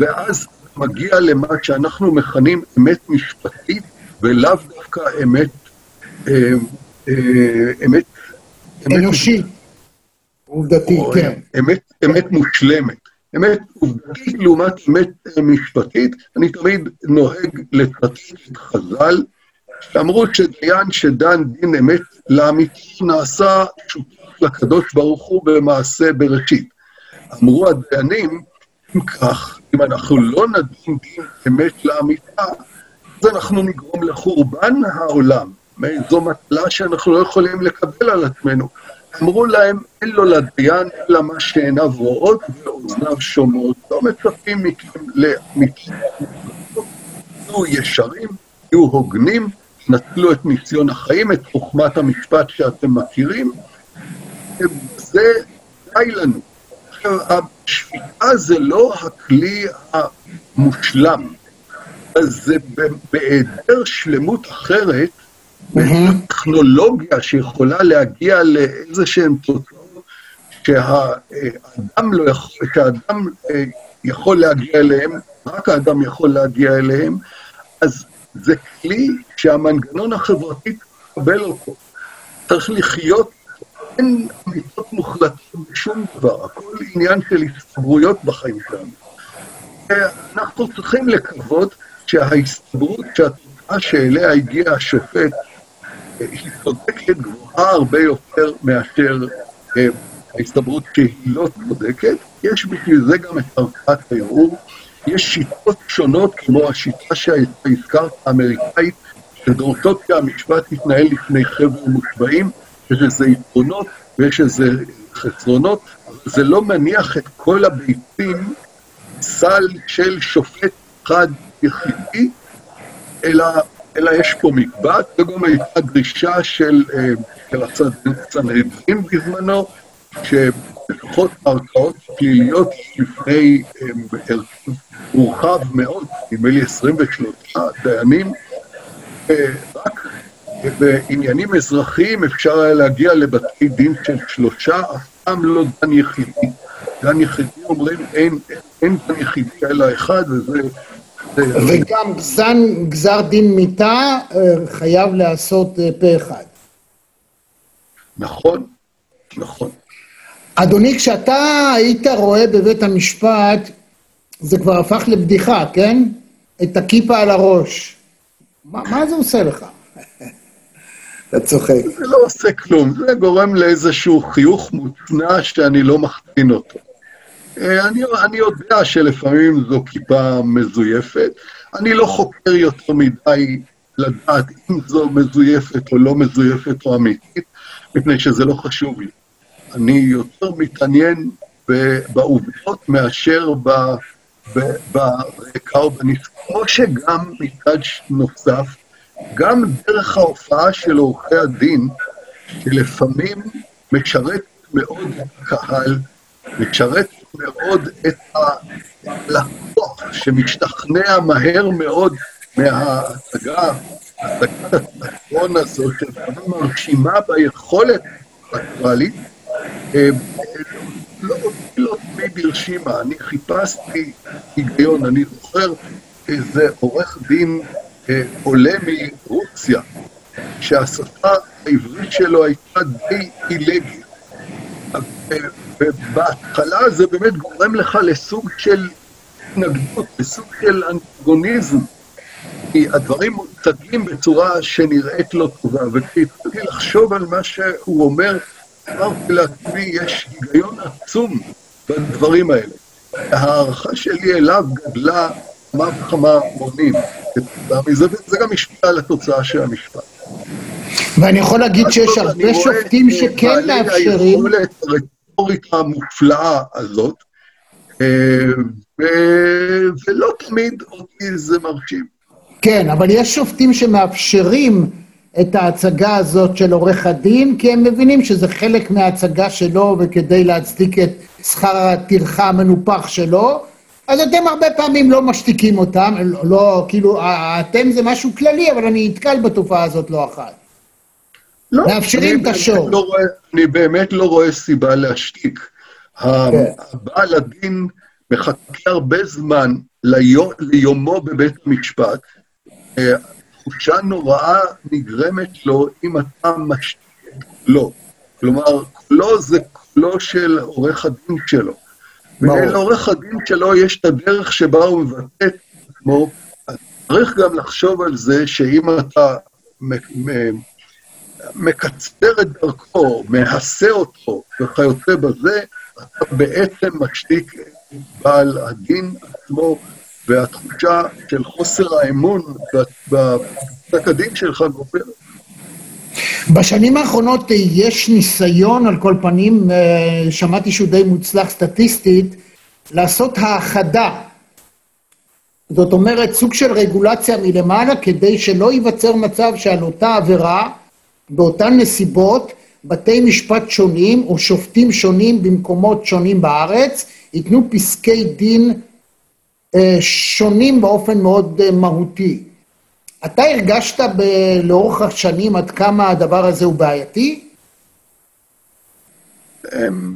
ואז מגיע למה שאנחנו מכנים אמת משפטית, ולאו דווקא אמת... אה, אה, אמת... אנושית, עובדתית, כן. אמת, אמת מושלמת. אמת עובדתית לעומת אמת משפטית, אני תמיד נוהג לצטט את חז"ל, שאמרו שדיין שדן דין אמת לאמיתי נעשה שותף לקדוש ברוך הוא במעשה בראשית. אמרו הדיינים, אם כך, אם אנחנו לא נדון דין אמת לאמיתה, אז אנחנו נגרום לחורבן העולם. זו מטלה שאנחנו לא יכולים לקבל על עצמנו. אמרו להם, אין לו לדיין אלא מה שעיניו רואות ואוזניו שומעות. לא מצפים מכם לאמיתות. תהיו ישרים, תהיו הוגנים, נטלו את ניסיון החיים, את חוכמת המשפט שאתם מכירים. זה די לנו. השפיטה זה לא הכלי המושלם, זה בהיעדר שלמות אחרת, טכנולוגיה שיכולה להגיע לאיזה שהן תוצאות שהאדם לא יכול, שהאדם אה, יכול להגיע אליהם, רק האדם יכול להגיע אליהם, אז זה כלי שהמנגנון החברתי תקבל אותו. צריך לחיות אין אמיתות מוחלטות בשום דבר, הכל עניין של הסתברויות בחיים שלנו. אנחנו צריכים לקוות שההסתברות שהתוצאה שאליה הגיע השופט היא צודקת גבוהה הרבה יותר מאשר אה, ההסתברות שהיא לא צודקת. יש בשביל זה גם את ערכת הערעור. יש שיטות שונות, כמו השיטה שהזכרת, האמריקאית, שדורשות שהמשפט יתנהל לפני חבר'ה מושבעים, יש לזה יתרונות ויש לזה חסרונות, זה לא מניח את כל הביצים סל של שופט אחד יחידי, אלא, אלא יש פה מקבץ, זו גם הייתה דרישה של, אה, של הצנהדרין בזמנו, שלפחות ערכאות פליליות לפני הרכב אה, מורחב מאוד, נדמה לי 23 דיינים, אה, רק בעניינים אזרחיים אפשר היה להגיע לבתי דין של שלושה, אף פעם לא דן יחידי. דן יחידי אומרים, אין דן יחידי אלא אחד, וזה... וגם גזן, גזר דין מיתה אה, חייב להיעשות אה, פה אחד. נכון, נכון. אדוני, כשאתה היית רואה בבית המשפט, זה כבר הפך לבדיחה, כן? את הכיפה על הראש. מה, מה זה עושה לך? [LAUGHS] אתה צוחק. זה לא עושה כלום, זה גורם לאיזשהו חיוך מוצנע שאני לא מחתין אותו. אה, אני, אני יודע שלפעמים זו כיפה מזויפת, אני לא חוקר יותר מדי לדעת אם זו מזויפת או לא מזויפת או אמיתית, מפני שזה לא חשוב לי. אני יותר מתעניין בעובדות מאשר ברקע או כמו שגם מצד נוסף, גם דרך ההופעה של עורכי הדין, שלפעמים משרת מאוד את הקהל, משרת מאוד את הלקוח, שמשתכנע מהר מאוד מההצגה, הצגת התיאטרון הזו, שלפעמים מרשימה ביכולת האקטואלית, אה, לא, לא תמיד הרשימה, אני חיפשתי היגיון, אני זוכר איזה עורך דין אה, עולה מרוסיה, שהשפה העברית שלו הייתה די עילגית. ובהתחלה זה באמת גורם לך לסוג של התנגדות, לסוג של אנטגוניזם. כי הדברים מוצגים בצורה שנראית לא טובה, וכשהתחלתי לחשוב על מה שהוא אומר, אמרתי לעצמי, יש היגיון עצום בדברים האלה. ההערכה שלי אליו גדלה כמה וכמה מונים. וזה גם השפיע על התוצאה של המשפט. ואני יכול להגיד שיש הרבה שופטים שכן מאפשרים... הרטורית המופלאה הזאת, אה, ולא תמיד אותי זה מרשים. כן, אבל יש שופטים שמאפשרים את ההצגה הזאת של עורך הדין, כי הם מבינים שזה חלק מההצגה שלו, וכדי להצדיק את שכר הטרחה המנופח שלו, אז אתם הרבה פעמים לא משתיקים אותם, לא, כאילו, אתם זה משהו כללי, אבל אני נתקל בתופעה הזאת לא אחת. לא, מאפשרים את השור. לא אני באמת לא רואה סיבה להשתיק. כן. הבעל הדין מחכה הרבה זמן ליום, ליומו בבית המשפט. אה, תחושה נוראה נגרמת לו אם אתה משתיק לא. כלומר, קולו זה קולו של עורך הדין שלו. ולעורך הדין שלו יש את הדרך שבה הוא מבטא את עצמו, אז צריך גם לחשוב על זה שאם אתה מקצר את דרכו, מהסה אותו וכיוצא בזה, אתה בעצם משתיק את בעל הדין עצמו, והתחושה של חוסר האמון בפסק הדין שלך גוברת. בשנים האחרונות יש ניסיון, על כל פנים, אה, שמעתי שהוא די מוצלח סטטיסטית, לעשות האחדה. זאת אומרת, סוג של רגולציה מלמעלה, כדי שלא ייווצר מצב שעל אותה עבירה, באותן נסיבות, בתי משפט שונים או שופטים שונים במקומות שונים בארץ, ייתנו פסקי דין אה, שונים באופן מאוד אה, מהותי. אתה הרגשת ב- לאורך השנים עד כמה הדבר הזה הוא בעייתי? אמ,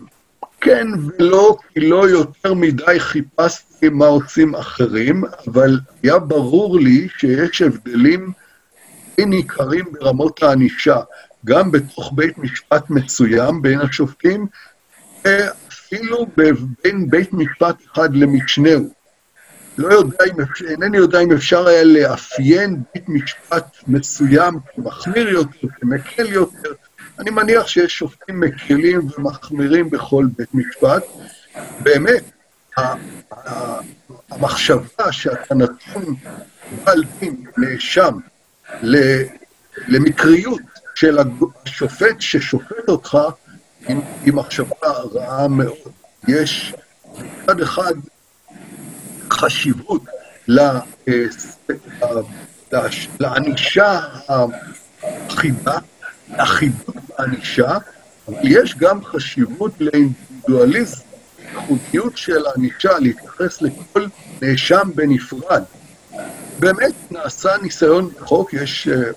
כן ולא, כי לא יותר מדי חיפשתי מה עושים אחרים, אבל היה ברור לי שיש הבדלים ניכרים ברמות הענישה, גם בתוך בית משפט מסוים בין השופטים, אפילו בין בית משפט אחד למשנהו. לא יודע אם, אינני יודע אם אפשר היה לאפיין בית משפט מסוים כמחמיר יותר, כמקל יותר. אני מניח שיש שופטים מקלים ומחמירים בכל בית משפט. באמת, המחשבה שאתה נתון בעל דין, נאשם, למקריות של השופט ששופט אותך, היא מחשבה רעה מאוד. יש מצד אחד חשיבות אה, לענישה האחידה, לאחידות בענישה, אבל יש גם חשיבות לאינדיבידואליזם, איכותיות של הענישה, להתייחס לכל נאשם בנפרד. באמת נעשה ניסיון בחוק, יש אה,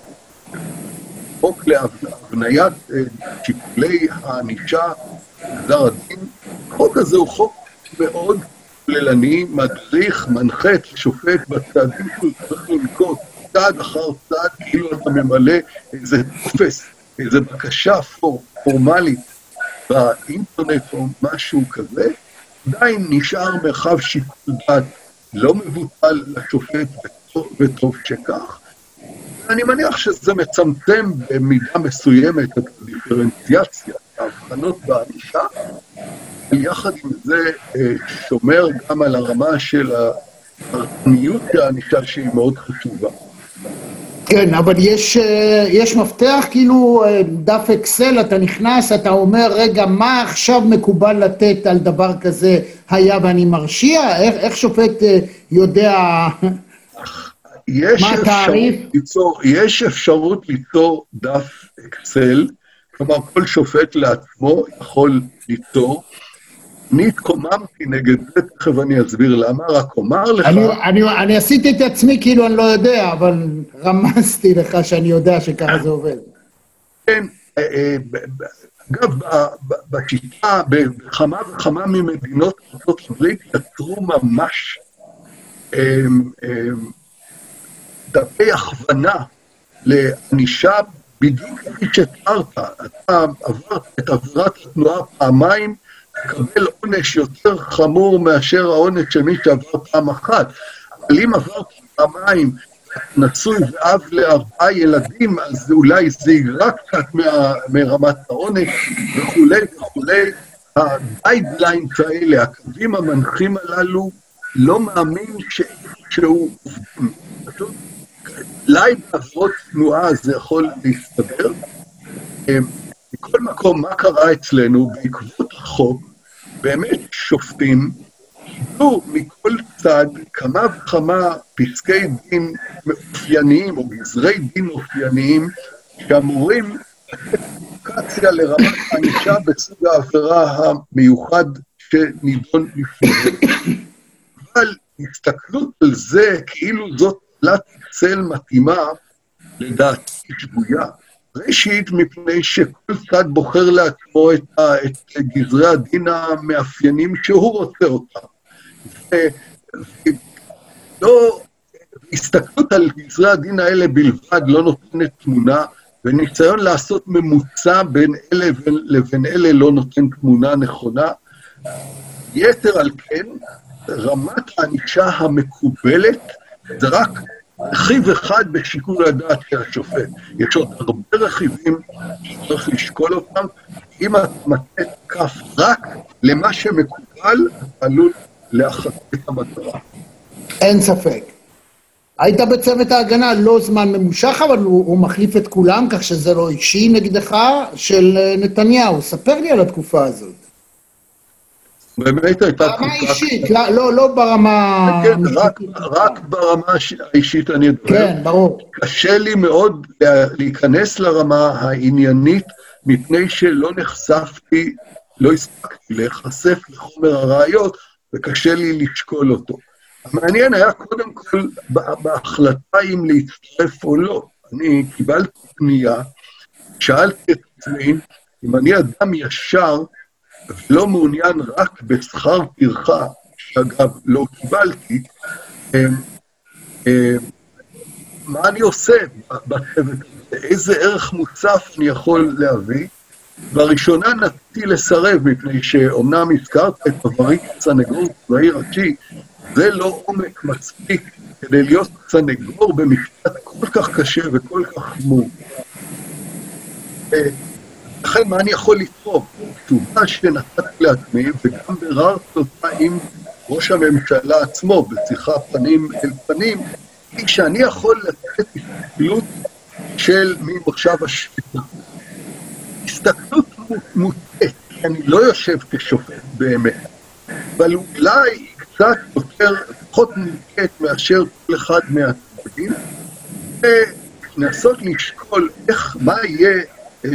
חוק להבניית אה, שיקולי הענישה, גזר הדין. החוק הזה הוא חוק מאוד כוללני, מדריך, מנחה את השופט בצעדים שהוא צריך לנקוט, צעד אחר צעד, כאילו אתה ממלא איזה טופס, איזה בקשה פורמלית באינטרנט או משהו כזה, עדיין נשאר מרחב שיקול דעת לא מבוטל לשופט, וטוב שכך. אני מניח שזה מצמצם במידה מסוימת את הדיפרנציאציה, ההבחנות בענישה, ויחד עם זה אה, שומר גם על הרמה של הפרטניות הענישה שהיא מאוד חשובה. כן, אבל יש, אה, יש מפתח, כאילו אה, דף אקסל, אתה נכנס, אתה אומר, רגע, מה עכשיו מקובל לתת על דבר כזה היה ואני מרשיע? איך, איך שופט יודע יש מה התעריף? ליצור, יש אפשרות ליצור דף אקסל, כלומר כל שופט לעצמו יכול ליצור. אני התקוממתי נגד זה, תכף אני אסביר למה, רק אומר לך... אני, אני, אני עשיתי את עצמי כאילו אני לא יודע, אבל רמזתי לך שאני יודע שככה זה עובד. כן, אה, אה, אגב, בשיטה, בכמה וכמה ממדינות ארה"ב יצרו ממש דפי הכוונה לענישה בדיוק כפי שתיארת. אתה עברת את עבירת התנועה פעמיים, תקבל עונש יותר חמור מאשר העונש של מי שעבר פעם אחת. אבל אם עברת פעמיים, נשוי ואב לארבעה ילדים, אז אולי זה יגרע קצת מה, מרמת העונש וכולי וכולי. הגיידליינס האלה, הקווים המנחים הללו, לא מאמין שהוא פשוט אולי בעבירות תנועה זה יכול להסתדר. אמ, מכל מקום, מה קרה אצלנו בעקבות החוק? באמת שופטים קיבלו מכל צד כמה וכמה פסקי דין מאופייניים או גזרי דין מאופייניים שאמורים לתת אינדיקציה לרמת הענישה בסוג העבירה המיוחד שנידון לפני אבל הסתכלות על זה כאילו זאת תלת צל מתאימה, לדעתי שגויה. ראשית, מפני שכל צד בוחר לעצמו את, את גזרי הדין המאפיינים שהוא רוצה אותם. ולא, הסתכלות על גזרי הדין האלה בלבד לא נותנת תמונה, וניסיון לעשות ממוצע בין אלה לבין אלה לא נותן תמונה נכונה. יתר על כן, רמת הענישה המקובלת זה רק רכיב אחד בשיקול הדעת של השופט. יש עוד הרבה רכיבים שצריך לשקול אותם. אם את מטה כף רק למה שמקובל, עלול להחטא את המטרה. אין ספק. היית בצוות ההגנה לא זמן ממושך, אבל הוא, הוא מחליף את כולם, כך שזה לא אישי נגדך, של נתניהו. ספר לי על התקופה הזאת. באמת הייתה תקופה... ברמה אישית, לא, לא, לא ברמה... כן, רק, רק ברמה האישית אני אדבר. כן, ברור. קשה לי מאוד להיכנס לרמה העניינית, מפני שלא נחשפתי, לא הספקתי להיחשף לחומר הראיות, וקשה לי לשקול אותו. המעניין היה קודם כל בהחלטה אם להצטרף או לא. אני קיבלתי פנייה, שאלתי את עצמי, אם אני אדם ישר, ולא מעוניין רק בשכר טרחה, שאגב לא קיבלתי, אמ, אמ, מה אני עושה בצוות הזה? איזה ערך מוצף אני יכול להביא? בראשונה נטיתי לסרב, מפני שאומנם הזכרת את עברי כסנגור צבאי ראשי, זה לא עומק מספיק כדי להיות סנגור במשפט כל כך קשה וכל כך חמור. לכן, מה אני יכול לתרום? תשובה שנתתי לעצמי, וגם ביררתי אותה עם ראש הממשלה עצמו, בשיחה פנים אל פנים, היא שאני יכול לתת הסתכלות של ממושב השפיטה. הסתכלות מוטעת, כי אני לא יושב כשופט באמת, אבל אולי קצת יותר, פחות מוטעת מאשר כל אחד מהצדדים, ולנסות לשקול איך, מה יהיה אה,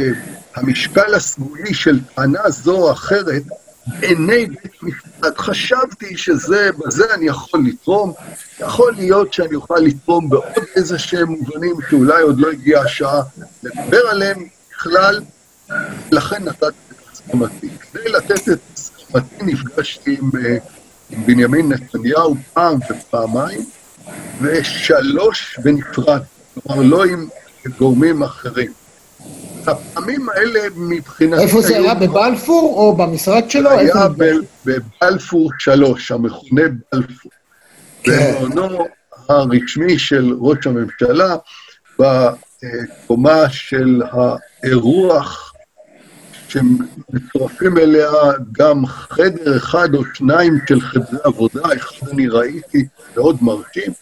המשקל הסגולי של טענה זו או אחרת בעיני בית משפט. חשבתי שזה, בזה אני יכול לתרום. יכול להיות שאני אוכל לתרום בעוד איזה שהם מובנים שאולי עוד לא הגיעה השעה לדבר עליהם בכלל, לכן נתתי את הסכמתי. כדי לתת את הסכמתי נפגשתי עם, אה, עם בנימין נתניהו פעם ופעמיים, ושלוש בנפרד, כלומר לא עם גורמים אחרים. הפעמים האלה מבחינתי... איפה זה היה? בבלפור או במשרד שלו? היה בבלפור שלוש, המכונה בלפור. כן. במעונו הרשמי של ראש הממשלה, בקומה של האירוח, שמצורפים אליה גם חדר אחד או שניים של חדרי עבודה, אחד אני ראיתי מאוד מרשים,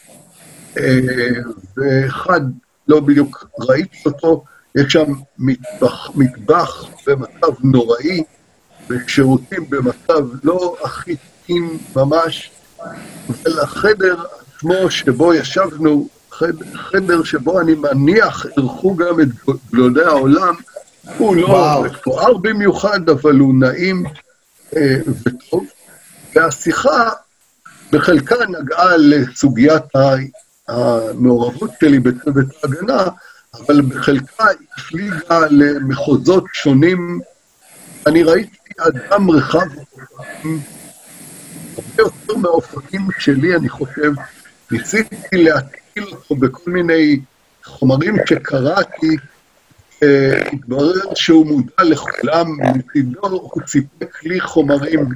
ואחד לא בדיוק ראיתי אותו, יש שם מטבח, מטבח במצב נוראי, ושירותים במצב לא הכי תקין ממש, ולחדר עצמו שבו ישבנו, חדר, חדר שבו אני מניח אירחו גם את גדולי העולם, הוא לא מפואר במיוחד, אבל הוא נעים אה, וטוב. והשיחה בחלקה נגעה לסוגיית המעורבות שלי בצוות ההגנה, אבל בחלקה הפליגה למחוזות שונים. אני ראיתי אדם רחב אופקים, הרבה יותר מהאופקים שלי, אני חושב. ניסיתי להתקיל אותו בכל מיני חומרים שקראתי, התברר שהוא מודע לכולם, מצידו הוא סיפק לי חומרים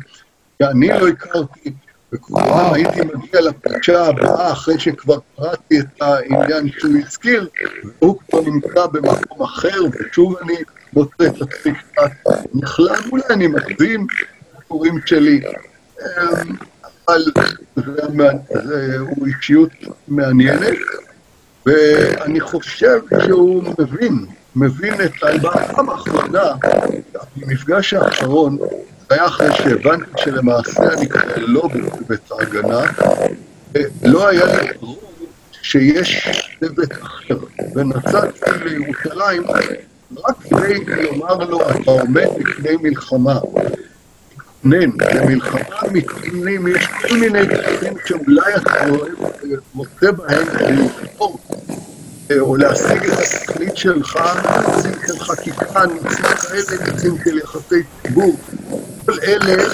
שאני לא הכרתי, פעם הייתי מגיע לפגישה הבאה אחרי שכבר קראתי את העניין שהוא הזכיר, והוא כבר נמצא במקום אחר, ושוב אני מוצא את עצמי קצת נכלם, אולי אני מגזים סיפורים שלי, אבל הוא אישיות מעניינת, ואני חושב שהוא מבין, מבין את הפעם האחרונה, במפגש האחרון, היה אחרי שהבנתי שלמעשה אני כנראה לא בבית ההגנה, לא היה לי ברור שיש צוות אחר, ונסעתי לירושלים רק כדי לומר לו, אתה עומד לפני מלחמה. מתכנן, במלחמה מתכננים, יש כל מיני דברים שאולי אתה רוצה בהם לבחור, או להשיג את התכלית שלך, נציג של חקיקה, נציג כאלה, נציג של יחסי ציבור. כל אלה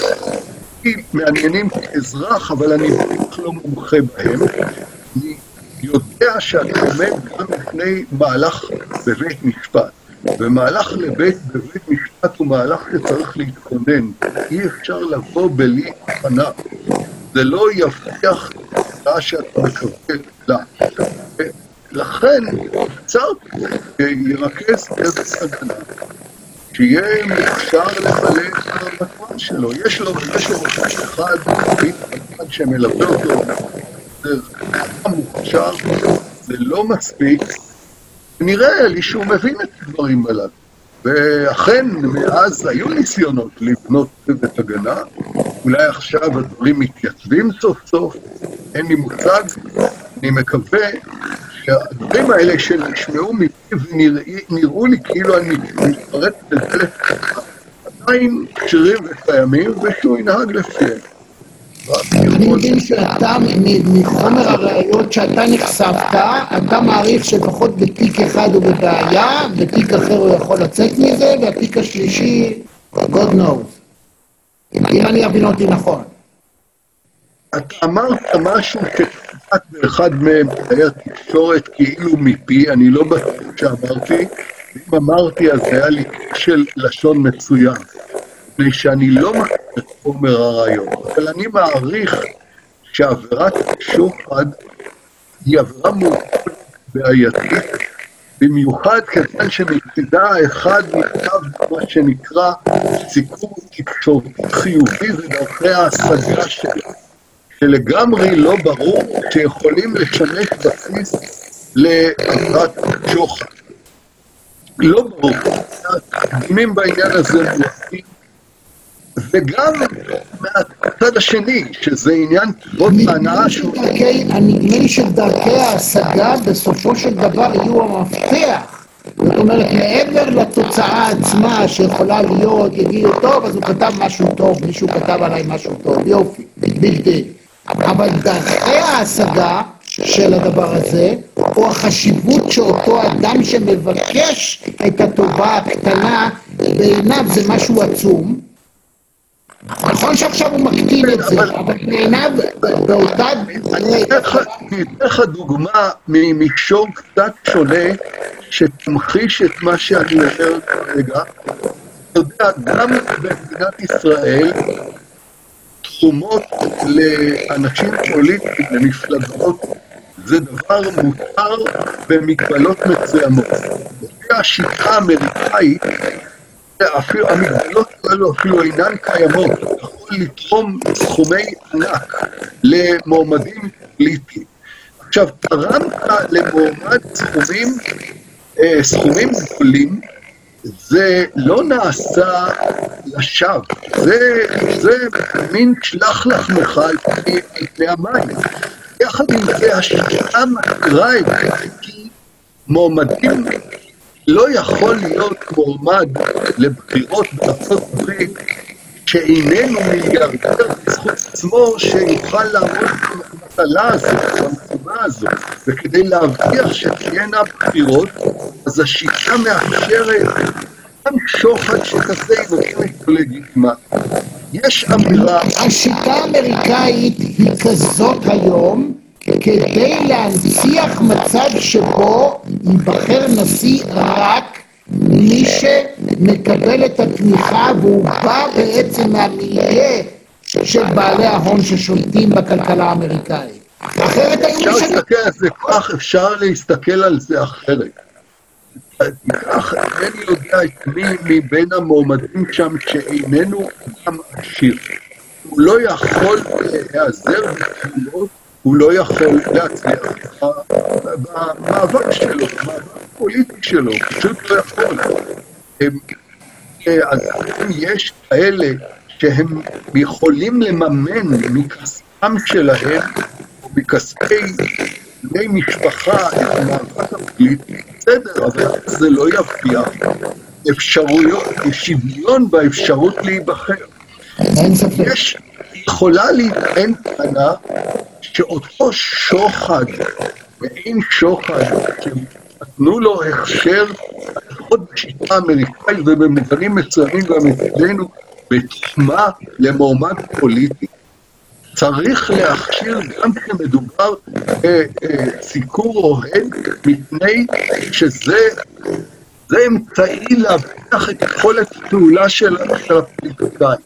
מעניינים כאזרח, אבל אני בטח לא מומחה בהם. אני יודע שאני עומד גם לפני מהלך בבית משפט. ומהלך לבית בבית משפט הוא מהלך שצריך להתכונן. אי אפשר לבוא בלי הכנה. זה לא יבטיח את מה שאתה מקבל לה. לכן, קצר ירכז צוות הגנה, שיהיה מוכשר למלא את המטרה שלו. יש לו, יש לו אחד, אחד שמלווה אותו, אדם מוכשר, זה לא מספיק, נראה לי שהוא מבין את הדברים הללו. ואכן, מאז היו ניסיונות לבנות צוות הגנה, אולי עכשיו הדברים מתייצבים סוף סוף, אין לי מושג, אני מקווה שהדברים האלה שנשמעו מפיו נראו לי כאילו אני מתפרץ לדלת עדיין כשירים וקיימים, ושהוא ינהג לפיהם. אני מבין שאתה, מחומר הראיות שאתה נחשפת, אתה מעריך שלפחות בתיק אחד הוא בבעיה, בתיק אחר הוא יכול לצאת מזה, והתיק השלישי, God knows. אם אני אבין אותי נכון. אתה אמרת משהו שקצת באחד מהם היה תקשורת כאילו מפי, אני לא בטוח שאמרתי, אם אמרתי אז היה לי של לשון מצוין. מפני שאני לא מכיר את חומר הראיות, אבל אני מעריך שעבירת שוחד היא עבירה מורכבת בעייתית, במיוחד כיוון שמצידה האחד נכתב מה שנקרא סיקור תקשורתי חיובי ודרכי ההשגה שלה, שלגמרי לא ברור שיכולים לשמש בסיס לעבירת שוחד. לא ברור. התקדימים בעניין הזה מועטים וגם מהצד השני, שזה עניין כבוד והנאה שהוא... נדמה לי שדרכי ההשגה בסופו של דבר יהיו המפתח. זאת אומרת, מעבר לתוצאה עצמה שיכולה להיות, יגידו, טוב, אז הוא כתב משהו טוב, מישהו כתב עליי משהו טוב, יופי, בלתי. אבל דרכי ההשגה של הדבר הזה, או החשיבות שאותו אדם שמבקש את הטובה הקטנה, בעיניו זה משהו עצום, נכון שעכשיו הוא מקטין את זה, אבל בעיניו באותה... אני אתן לך דוגמה ממישור קצת שונה, שתמחיש את מה שאני אומר כרגע. אתה יודע, גם במדינת ישראל, תחומות לאנשים פוליטיים, למפלגות, זה דבר מותר במגבלות מסוימות. לפי השיטה האמריקאית, אפילו המגבלות האלו אפילו אינן קיימות, יכול לתרום סכומי ענק למועמדים פוליטיים. עכשיו, תרמת למועמד סכומים, אה, סכומים גדולים, זה לא נעשה לשווא, זה, זה מין שלח לחמך על פני המים. יחד עם זה, השיטה מגדירה את זה, כי מועמדים לא יכול להיות מועמד לבחירות בארצות הברית שאיננו מיליארדר בזכות עצמו שיוכל לעמוד במטלה הזאת, במשימה הזאת, וכדי להבטיח שתהיינה בחירות, אז השיטה מאפשרת גם שוחד שכזה היא נותנת לגיטימציה. יש אמירה... השיטה האמריקאית היא כזאת היום, כדי להנציח מצב שבו ייבחר נשיא רק מי שמקבל את התמיכה והוא בא בעצם מהמיליה של בעלי ההון ששולטים בכלכלה האמריקאית. אחרת היו אפשר להסתכל על זה כך, אפשר להסתכל על זה אחרת. אינני יודע את מי מבין המועמדים שם שאיננו גם עשיר. הוא לא יכול להיעזר בתמונות הוא לא יכול להצליח במאבק שלו, במאבק הפוליטי שלו, פשוט לא יכול. אז אם יש כאלה שהם יכולים לממן מכספם שלהם, או מכספי בני משפחה, את המאבק הפוליטי, בסדר, אבל זה לא יבטיח אפשרויות, שוויון באפשרות להיבחר. אין ספק. יש, יכולה להיטען טענה שאותו שוחד, מעין שוחד, שנתנו לו הכשר, לפחות בשיטה האמריקאית ובמובנים מצוינים גם אצלנו, בתחומה למועמד פוליטי, צריך להכשיר גם כשמדובר בסיקור אוהד, מפני שזה זה אמצעי להבטיח את יכולת הפעולה של הפוליטיקאים.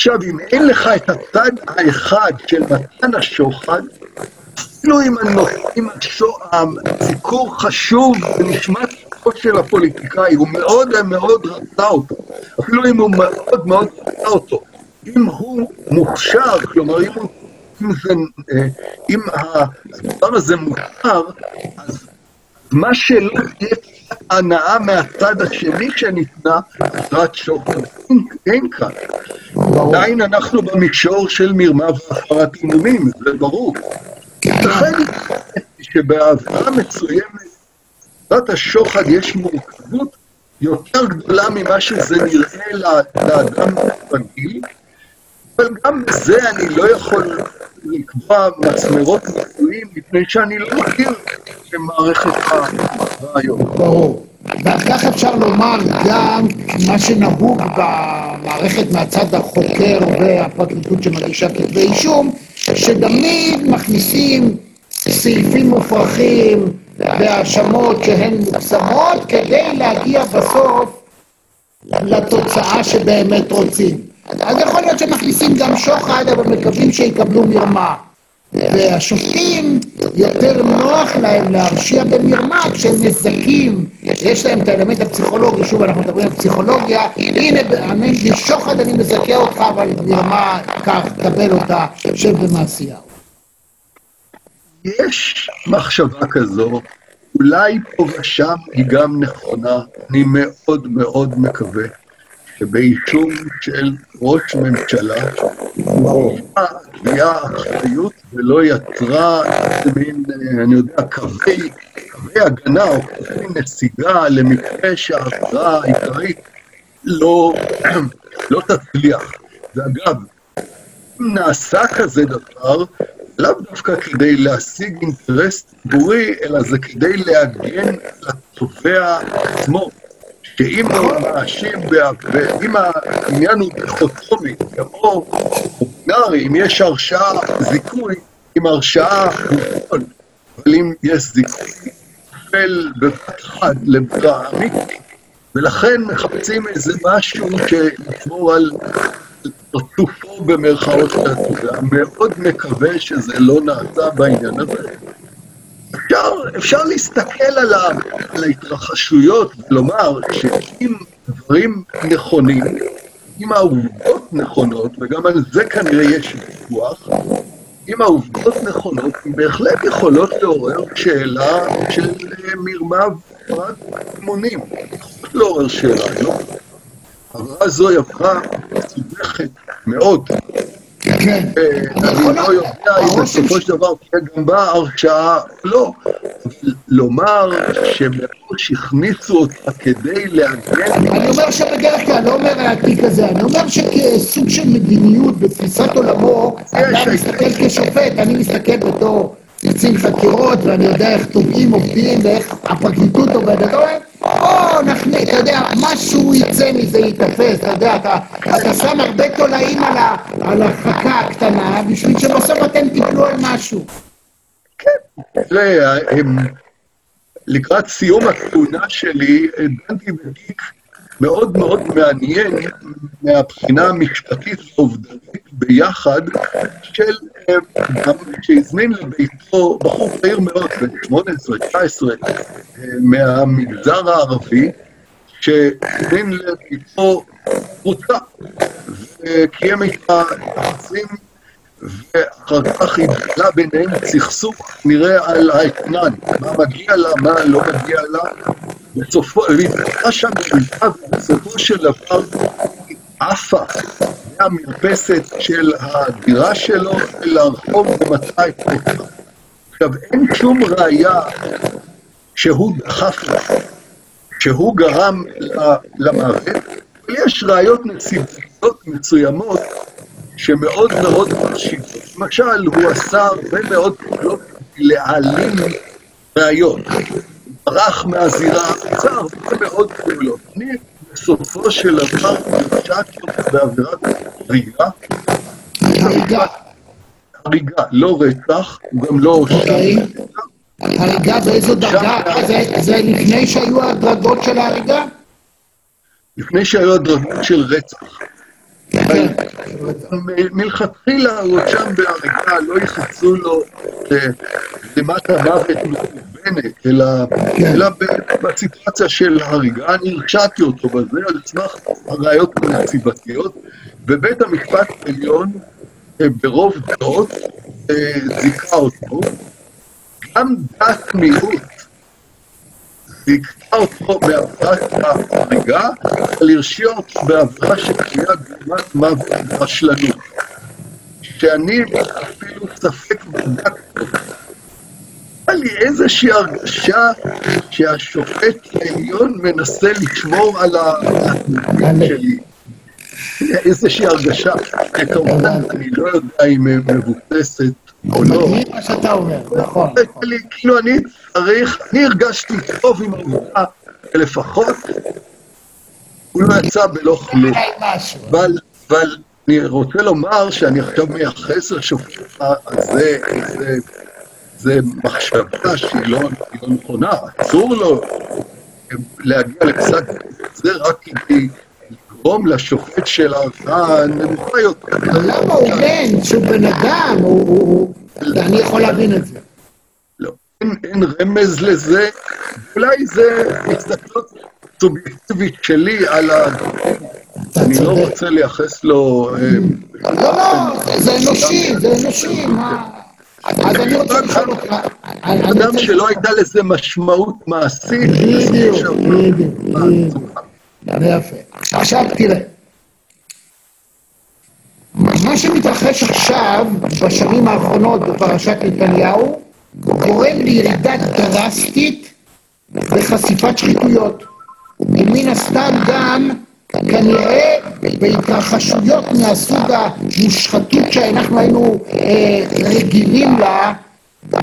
עכשיו, אם אין לך את הצד האחד של מתן השוחד, אפילו אם הסיקור חשוב ונשמע סיקור של הפוליטיקאי, הוא מאוד מאוד רצה אותו, אפילו אם הוא מאוד מאוד רצה אותו, אם הוא מוכשר, כלומר אם, אם, זה, אה, אם הדבר הזה מותר, אז מה שלא תהיה הנאה מהצד השני שניתנה, רק שוחד. אין כאן. עדיין אנחנו במישור של מרמה והפרת אימונים, זה ברור. לכן שבהעברה מסוימת, בעזרת השוחד יש מורכבות יותר גדולה ממה שזה נראה לאדם רגיל, אבל גם בזה אני לא יכול לקבוע מסמרות מקצועיים, מפני שאני לא מכיר במערכת הרעיון. ברור. ועל כך אפשר לומר גם מה שנהוג במערכת מהצד החוקר והפרקליטות שמגישה כתבי אישום, שתמיד מכניסים סעיפים מופרכים והאשמות שהן מוגזמות כדי להגיע בסוף לתוצאה שבאמת רוצים. אז יכול להיות שמכניסים גם שוחד, אבל מקווים שיקבלו מרמה. והשופטים, יותר נוח להם להרשיע במרמה כשהם מזכים, יש להם את האלמנט הפסיכולוגי, שוב אנחנו מדברים על פסיכולוגיה, הנה, בשוחד אני מזכה אותך, אבל מרמה, קח, קבל אותה, שב במעשייה. יש מחשבה כזו, אולי פה ושם היא גם נכונה, אני מאוד מאוד מקווה. שבאישום של ראש ממשלה, תביעה אחריות ולא יצרה איזה מין, אני יודע, קווי, קווי הגנה או קווי נסיגה למקרה שהעבירה העיקרית לא, לא תצליח. ואגב, אם נעשה כזה דבר, לאו דווקא כדי להשיג אינטרס ציבורי, אלא זה כדי להגן על התובע עצמו. שאם הוא מאשים, ואם העניין הוא דיכוטומי, כמו בינארי, אם יש הרשעה זיכוי, עם הרשעה מובן, אבל אם יש זיכוי, נופל בבת אחת לברירה אמיתית, ולכן מחפשים איזה משהו שישמור על פרצופו במרכאות של התובע. מאוד מקווה שזה לא נעשה בעניין הזה. אפשר, אפשר להסתכל על, ה, על ההתרחשויות ולומר שאם דברים נכונים, אם העובדות נכונות, וגם על זה כנראה יש ויכוח, אם העובדות נכונות, הן בהחלט יכולות לעורר שאלה של אה, מרמה ופרט אמונים. יכולות לעורר שאלה, לא? העברה זו היא עברה מסובכת מאוד. כן. אה, אני לא יודע אם בסופו של דבר תהיה גם בה הרשעה, לא. לומר שמראש הכניסו אותה כדי להגן... אני אומר שבדרך כלל, לא אומר התיק הזה, אני אומר שכסוג של מדיניות בתפיסת עולמו, אתה מסתכל כשופט, אני מסתכל בתור קצין חקירות, ואני יודע איך תובעים עובדים ואיך הפרקליטות עובדת. או נכניס, אתה יודע, משהו יצא מזה, ייתפס, אתה יודע, אתה, אתה שם הרבה תולעים על, על החכה הקטנה, בשביל שבסוף אתם תיפלו על משהו. כן, לקראת סיום הכהונה שלי, דנתי בתיק מאוד מאוד מעניין מהבחינה המשפטית והעובדתית ביחד של גם שהזמין לביתו בחור צעיר מאוד, בן 18-19, מהמגזר הערבי, שהזמין לביתו קבוצה, וקיים איתה יחסים, ואחר כך התגלה ביניהם סכסוך נראה על האתנן, מה מגיע לה, מה לא מגיע לה, בסופו, והתגלה שם בסופו של דבר עפה מהמרפסת של הדירה שלו אל הרחוב ומצא את מותה. עכשיו, אין שום ראייה שהוא דחף לה, שהוא גרם למוות, אבל יש ראיות נסיבתיות מסוימות שמאוד מאוד חשיבות. למשל, הוא עשה הרבה מאוד פעולות להעלים ראיות. ברח מהזירה, עשה הרבה מאוד פעולות. אני בסופו של דבר אותו בעבירת הריגה. הריגה. הריגה, לא רצח, הוא גם לא הורשע. אוקיי. הריגה באיזו דרגה? זה לפני שהיו הדרגות של ההריגה? לפני שהיו הדרגות של רצח. מלכתחילה הוא שם בהריגה, לא יחצו לו למטה מוות מכוונת, אלא, בסיטואציה של הריגה, אני הרשעתי אותו בזה על סמך הראיות הנציבתיות, ובית המשפט העליון ברוב דעות זיכה אותו, גם דת מיעוט זיכה אותו בעבירת ההריגה, אבל הרשיע אותו בעבירה של קריאת גרימת מוות ברשלנות. שאני אפילו ספק בדקתי היה לי איזושהי הרגשה שהשופט העליון מנסה לשמור על התנועים שלי. איזושהי הרגשה, כמובן, אני לא יודע אם היא מבוססת או לא. מדהים מה שאתה אומר, נכון. כאילו אני צריך, אני הרגשתי טוב עם העובדה, לפחות הוא לא יצא בלא כלום. אבל אני רוצה לומר שאני עכשיו מייחס לשופט הזה איזה... זה מחשבה שהיא לא, לא נכונה, אסור לו להגיע לפסק זה רק כדי לגרום לשופט של הערכאה נמוכה יותר. למה הוא בן, שהוא בן אדם, אני יכול להבין את זה. לא, אין רמז לזה, אולי זה הסתכלות סובייקטיבית שלי על ה... אני לא רוצה לייחס לו... אה, לא, לא, זה אנושי, זה אנושי, מה... אז אני רוצה לשאול אותך... אדם שלא הייתה לזה משמעות מעשית. בדיוק, בדיוק. עכשיו תראה. מה שמתרחש עכשיו, בשנים האחרונות בפרשת נתניהו, גורם לירידה דרסטית בחשיפת שחיתויות. ומן הסתם גם כנראה בהתרחשויות מהסוג המושחתות שאנחנו היינו אה, רגילים לה,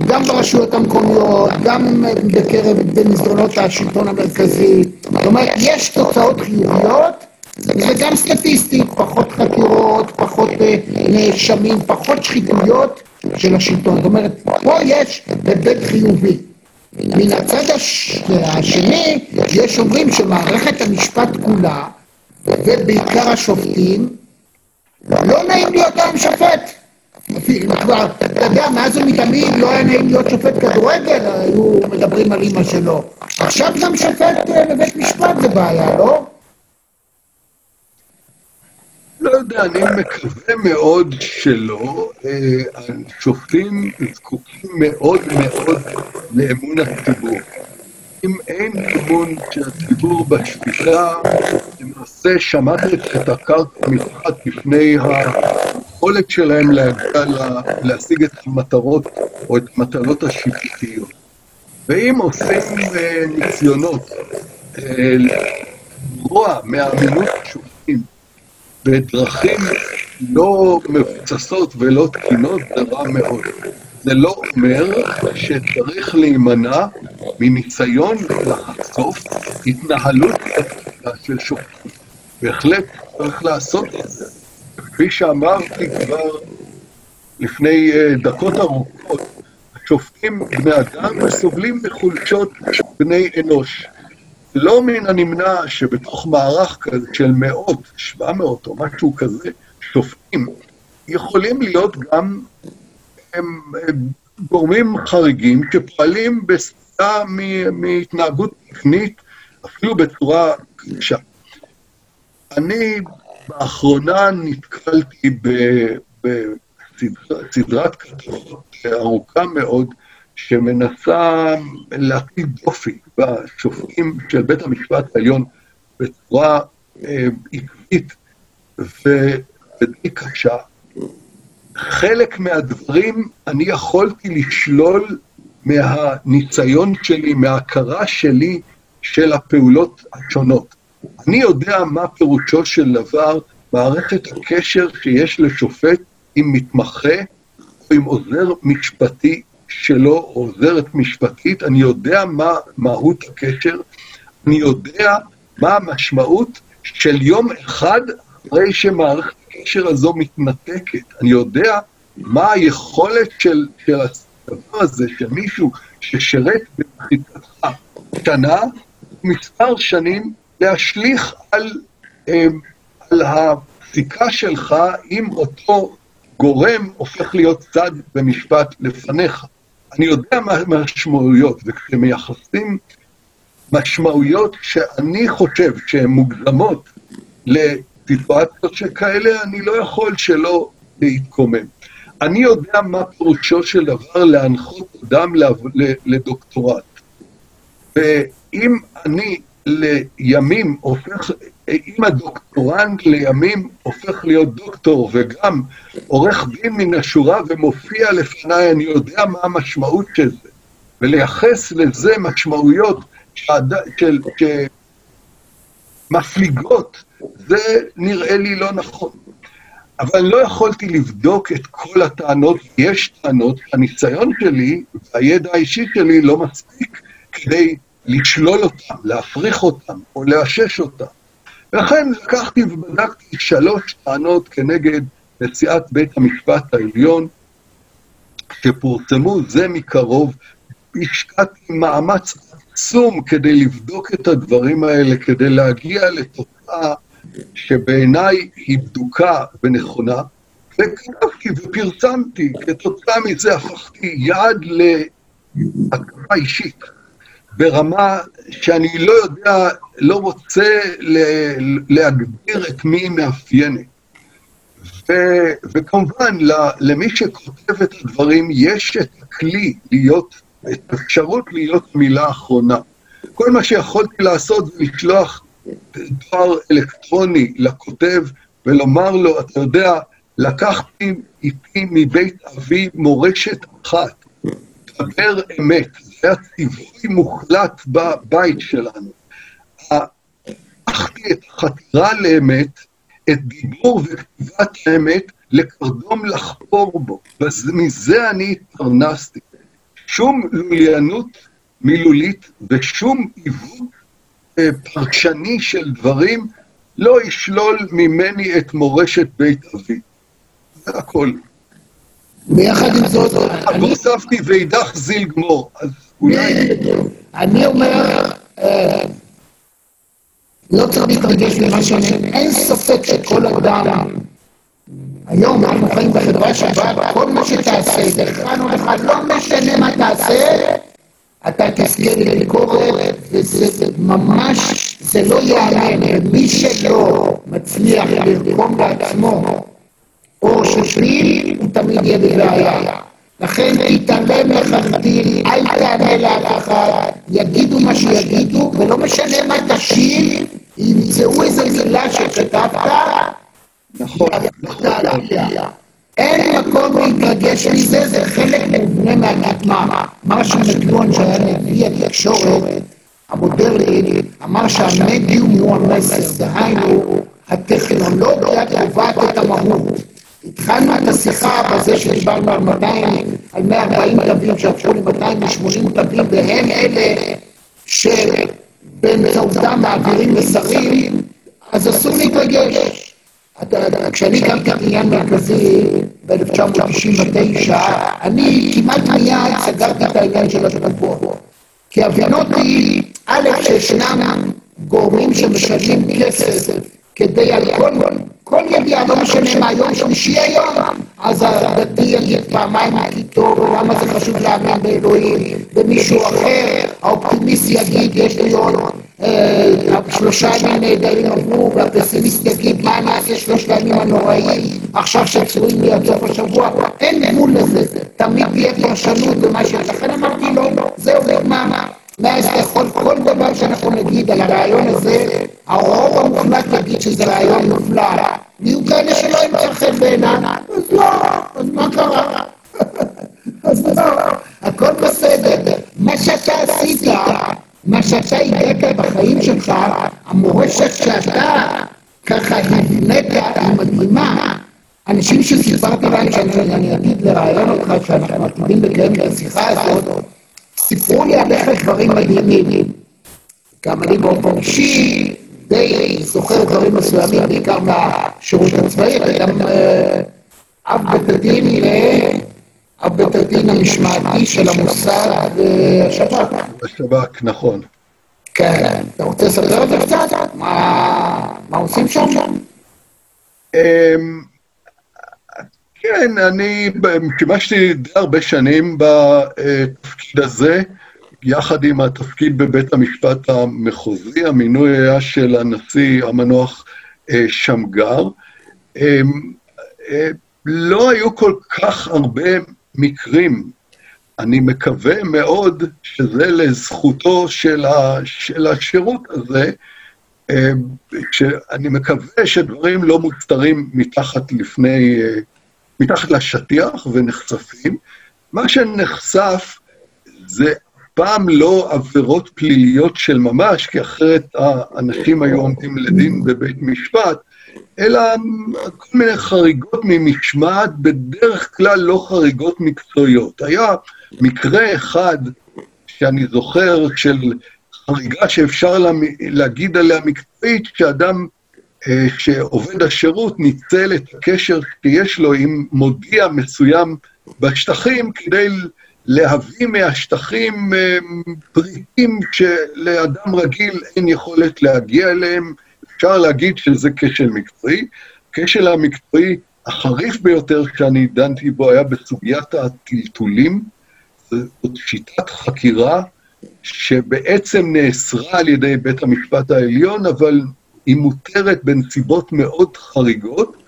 גם ברשויות המקומיות, גם בקרב במסדרונות השלטון המרכזי. זאת אומרת, יש תוצאות חיוביות, וגם סטטיסטית, פחות חקירות, פחות אה, נאשמים, פחות שחיתויות של השלטון. זאת אומרת, פה יש היבט חיובי. מן הצד הש... השני, יש אומרים שמערכת המשפט כולה ובעיקר השופטים, לא נעים להיות היום שופט. כבר, אתה יודע, מאז ומתמיד לא היה נעים להיות שופט כדורגל, היו מדברים על אימא שלו. עכשיו גם שופט בבית משפט זה בעיה, לא? לא יודע, אני מקווה מאוד שלא. שופטים זקוקים מאוד מאוד לאמון הציבור. אם אין של הציבור בשפיטה, למעשה שמטת את הקרקע מתחת לפני היכולת שלהם להשיג את המטרות או את המטלות השיפוטיות. ואם עושים ניסיונות לגרוע מאמינות השופטים בדרכים לא מבוססות ולא תקינות, זה רע מאוד. זה לא אומר שצריך להימנע מניסיון לחשוף התנהלות של שופטים. בהחלט צריך לעשות את זה. כפי שאמרתי כבר לפני דקות ארוכות, השופטים בני אדם סובלים בחולשות בני אנוש. לא מן הנמנע שבתוך מערך כזה של מאות, שבע מאות או משהו כזה, שופטים, יכולים להיות גם גורמים חריגים שפועלים בסטייה מהתנהגות תקנית, אפילו בצורה קשה. אני באחרונה נתקלתי בסדרת כתבות ארוכה מאוד, שמנסה להטיל דופי בשופטים של בית המשפט העליון בצורה עקבית ודי קשה. חלק מהדברים אני יכולתי לשלול מהניסיון שלי, מההכרה שלי של הפעולות השונות. אני יודע מה פירושו של דבר מערכת הקשר שיש לשופט עם מתמחה או עם עוזר משפטי שלו, או עוזרת משפטית, אני יודע מה מהות הקשר, אני יודע מה המשמעות של יום אחד אחרי שמערכת הקשר הזו מתנתקת. אני יודע מה היכולת של, של הדבר הזה, של מישהו ששירת במחיתתך שנה, מספר שנים, להשליך על, אמ, על הפסיקה שלך אם אותו גורם הופך להיות צד במשפט לפניך. אני יודע מה המשמעויות, וכשמייחסים משמעויות שאני חושב שהן מוקדמות סיטואציות שכאלה, אני לא יכול שלא להתקומם. אני יודע מה פירושו של דבר להנחות אדם לדוקטורט. ואם אני לימים הופך, אם הדוקטורנט לימים הופך להיות דוקטור וגם עורך דין מן השורה ומופיע לפניי, אני יודע מה המשמעות של זה. ולייחס לזה משמעויות שעד, של, שמפליגות זה נראה לי לא נכון. אבל לא יכולתי לבדוק את כל הטענות, יש טענות, הניסיון שלי והידע האישי שלי לא מספיק כדי לשלול אותם, להפריך אותם או לאשש אותם. ולכן לקחתי ובדקתי שלוש טענות כנגד נשיאת בית המשפט העליון, שפורסמו זה מקרוב, השקעתי מאמץ עצום כדי לבדוק את הדברים האלה, כדי להגיע לתוצאה שבעיניי היא בדוקה ונכונה, וכתבתי ופרסמתי, כתוצאה מזה הפכתי יעד להקמה אישית, ברמה שאני לא יודע, לא רוצה להגדיר את מי היא מאפיינת. ו, וכמובן, למי שכותב את הדברים, יש את הכלי להיות, את האפשרות להיות מילה אחרונה. כל מה שיכולתי לעשות זה לשלוח דבר אלקטרוני לכותב ולומר לו, אתה יודע, לקחתי איתי מבית אבי מורשת אחת, דבר אמת, זה היה ציווי מוחלט בבית שלנו. הפכתי את החתירה לאמת, את דיבור וכתיבת האמת, לקרדום לחפור בו, ומזה אני התפרנסתי. שום לוליינות מילולית ושום עיוות פרשני של דברים לא ישלול ממני את מורשת בית אבי. זה הכל. ויחד עם זאת... הוספתי ואידך זיל גמור, אז אולי... אני אומר, לא צריך להתרגש ממה שאני... אין ספק שכל אדם היום אנחנו חיים בחברה שבה כל מה שתעשה, דרכנו לך, לא משנה מה תעשה, אתה תזכה לביקורת, וזה ממש, זה לא יעניין, ומי שלא מצליח לרקום לעצמו אור של שביל, הוא תמיד יהיה בבעיה. לכן תתעלם לחלוטין, אל תענה לאף אחד, יגידו מה שיגידו, ולא משנה מה תשאיר, ימצאו איזה מילה שכתבת, נכון, נכון. אין מקום להתרגש מזה, זה חלק מובנה מהנתמה. מרשל מקלון, שהיה נביא התקשורת המודרנית, אמר שהמדיום הוא המסר, דהיינו, הטכנולוגיה קובעת את המהות. התחלנו את השיחה בזה שדיברנו על 200, על 140 תווים שהפכו ל-280 תווים, והם אלה שבאמצעותם מעבירים מסרים, אז אסור להתרגש. כשאני הקמתי עניין מרכזי ב-1999, אני כמעט מיד סגרתי את העניין של התרופות. כי הבינותי, א', שישנם גורמים שמשלמים כסף כדי על כל, כל ידיעה, לא משנה מה, יום שלישי היום, אז הדתי יגיד פעמיים כי טוב, למה זה חשוב להאמין באלוהים, ומישהו אחר, האופטימיסט יגיד, יש לי עוד שלושה ימים נהדרים עברו, והפסימיסט יגיד, מה אני אעשה שלושת הימים הנוראים, עכשיו שצרויים לי עד סוף השבוע, אין גבול לזה, תמיד תהיה פרשנות במה ש... לכן אמרתי לו, זהו, נגמר. מאז יכול כל דבר שאנחנו נגיד על הרעיון הזה, הרוב המוחלט יגיד שזה רעיון מופלא. יהיו כאלה שלא ימצא חן בעינם, אז לא, אז מה קרה? [LAUGHS] אז לא, הכל בסדר. מה שאתה עשית, מה שאתה הגעת בחיים שלך, המורשת שאתה ככה הבנית היא מדהימה. אנשים שסיפרתי להם, שאני אגיד לרעיון אותך, שאנחנו עתידים לקיים את השיחה הזאת, סיפרו לי עליך דברים מדהימים. גם אני באופן אישי די זוכר דברים מסוימים, בעיקר מהשירות הצבאי, וגם אה, אב בית הדין, אב בית הדין המשמעתי של המוסד והשב"כ. השב"כ, נכון. כן, אתה רוצה לספר את זה קצת? מה עושים שם? אמ, כן, אני שימשתי די הרבה שנים בתפקיד הזה, יחד עם התפקיד בבית המשפט המחוזי, המינוי היה של הנשיא המנוח אה, שמגר. אה, אה, לא היו כל כך הרבה מקרים. אני מקווה מאוד שזה לזכותו של, ה, של השירות הזה, שאני מקווה שדברים לא מוסתרים מתחת לפני מתחת לשטיח ונחשפים. מה שנחשף זה פעם לא עבירות פליליות של ממש, כי אחרת האנשים היו עומדים לדין בבית משפט, אלא כל מיני חריגות ממשמעת, בדרך כלל לא חריגות מקצועיות. היה מקרה אחד שאני זוכר של חריגה שאפשר להגיד עליה מקצועית, שאדם אה, שעובד השירות ניצל את הקשר שיש לו עם מודיע מסוים בשטחים כדי להביא מהשטחים אה, פריטים שלאדם רגיל אין יכולת להגיע אליהם. אפשר להגיד שזה כשל מקצועי. כשל המקצועי החריף ביותר שאני דנתי בו היה בסוגיית הטלטולים. זאת שיטת חקירה שבעצם נאסרה על ידי בית המשפט העליון, אבל היא מותרת בנסיבות מאוד חריגות,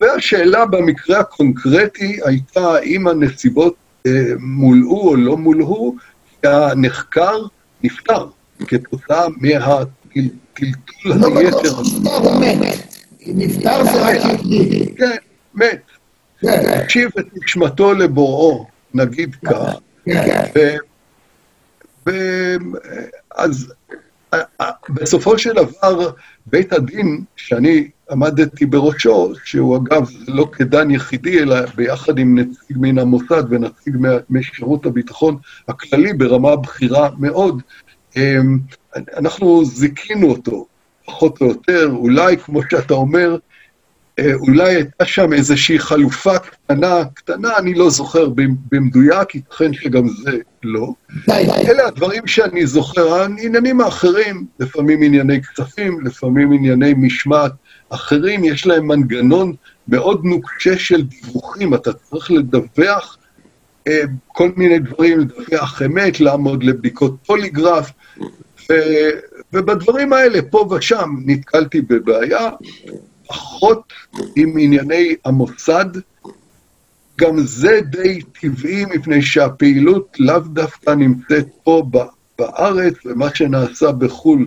והשאלה במקרה הקונקרטי הייתה האם הנסיבות אה, מולאו או לא מולאו, הנחקר נפטר כתוצאה מהטלטול לא היתר. לא נפטר זה רק יהודי. כן, מת. הקשיב את נשמתו לבוראו, נגיד כך. כן. ואז בסופו של דבר, בית הדין שאני עמדתי בראשו, שהוא אגב לא כדן יחידי, אלא ביחד עם נציג מן המוסד ונציג משירות הביטחון הכללי ברמה בכירה מאוד, אמ, אנחנו זיכינו אותו, פחות או יותר, אולי, כמו שאתה אומר, אה, אולי הייתה שם איזושהי חלופה קטנה, קטנה, אני לא זוכר במדויק, ייתכן שגם זה לא. אלה הדברים שאני זוכר, העניינים האחרים, לפעמים ענייני כספים, לפעמים ענייני משמעת אחרים יש להם מנגנון מאוד נוקשה של דיווחים, אתה צריך לדווח אה, כל מיני דברים, לדווח אמת, לעמוד לבדיקות פוליגרף, ובדברים האלה, פה ושם, נתקלתי בבעיה, פחות עם ענייני המוסד, גם זה די טבעי, מפני שהפעילות לאו דווקא נמצאת פה בארץ, ומה שנעשה בחו"ל,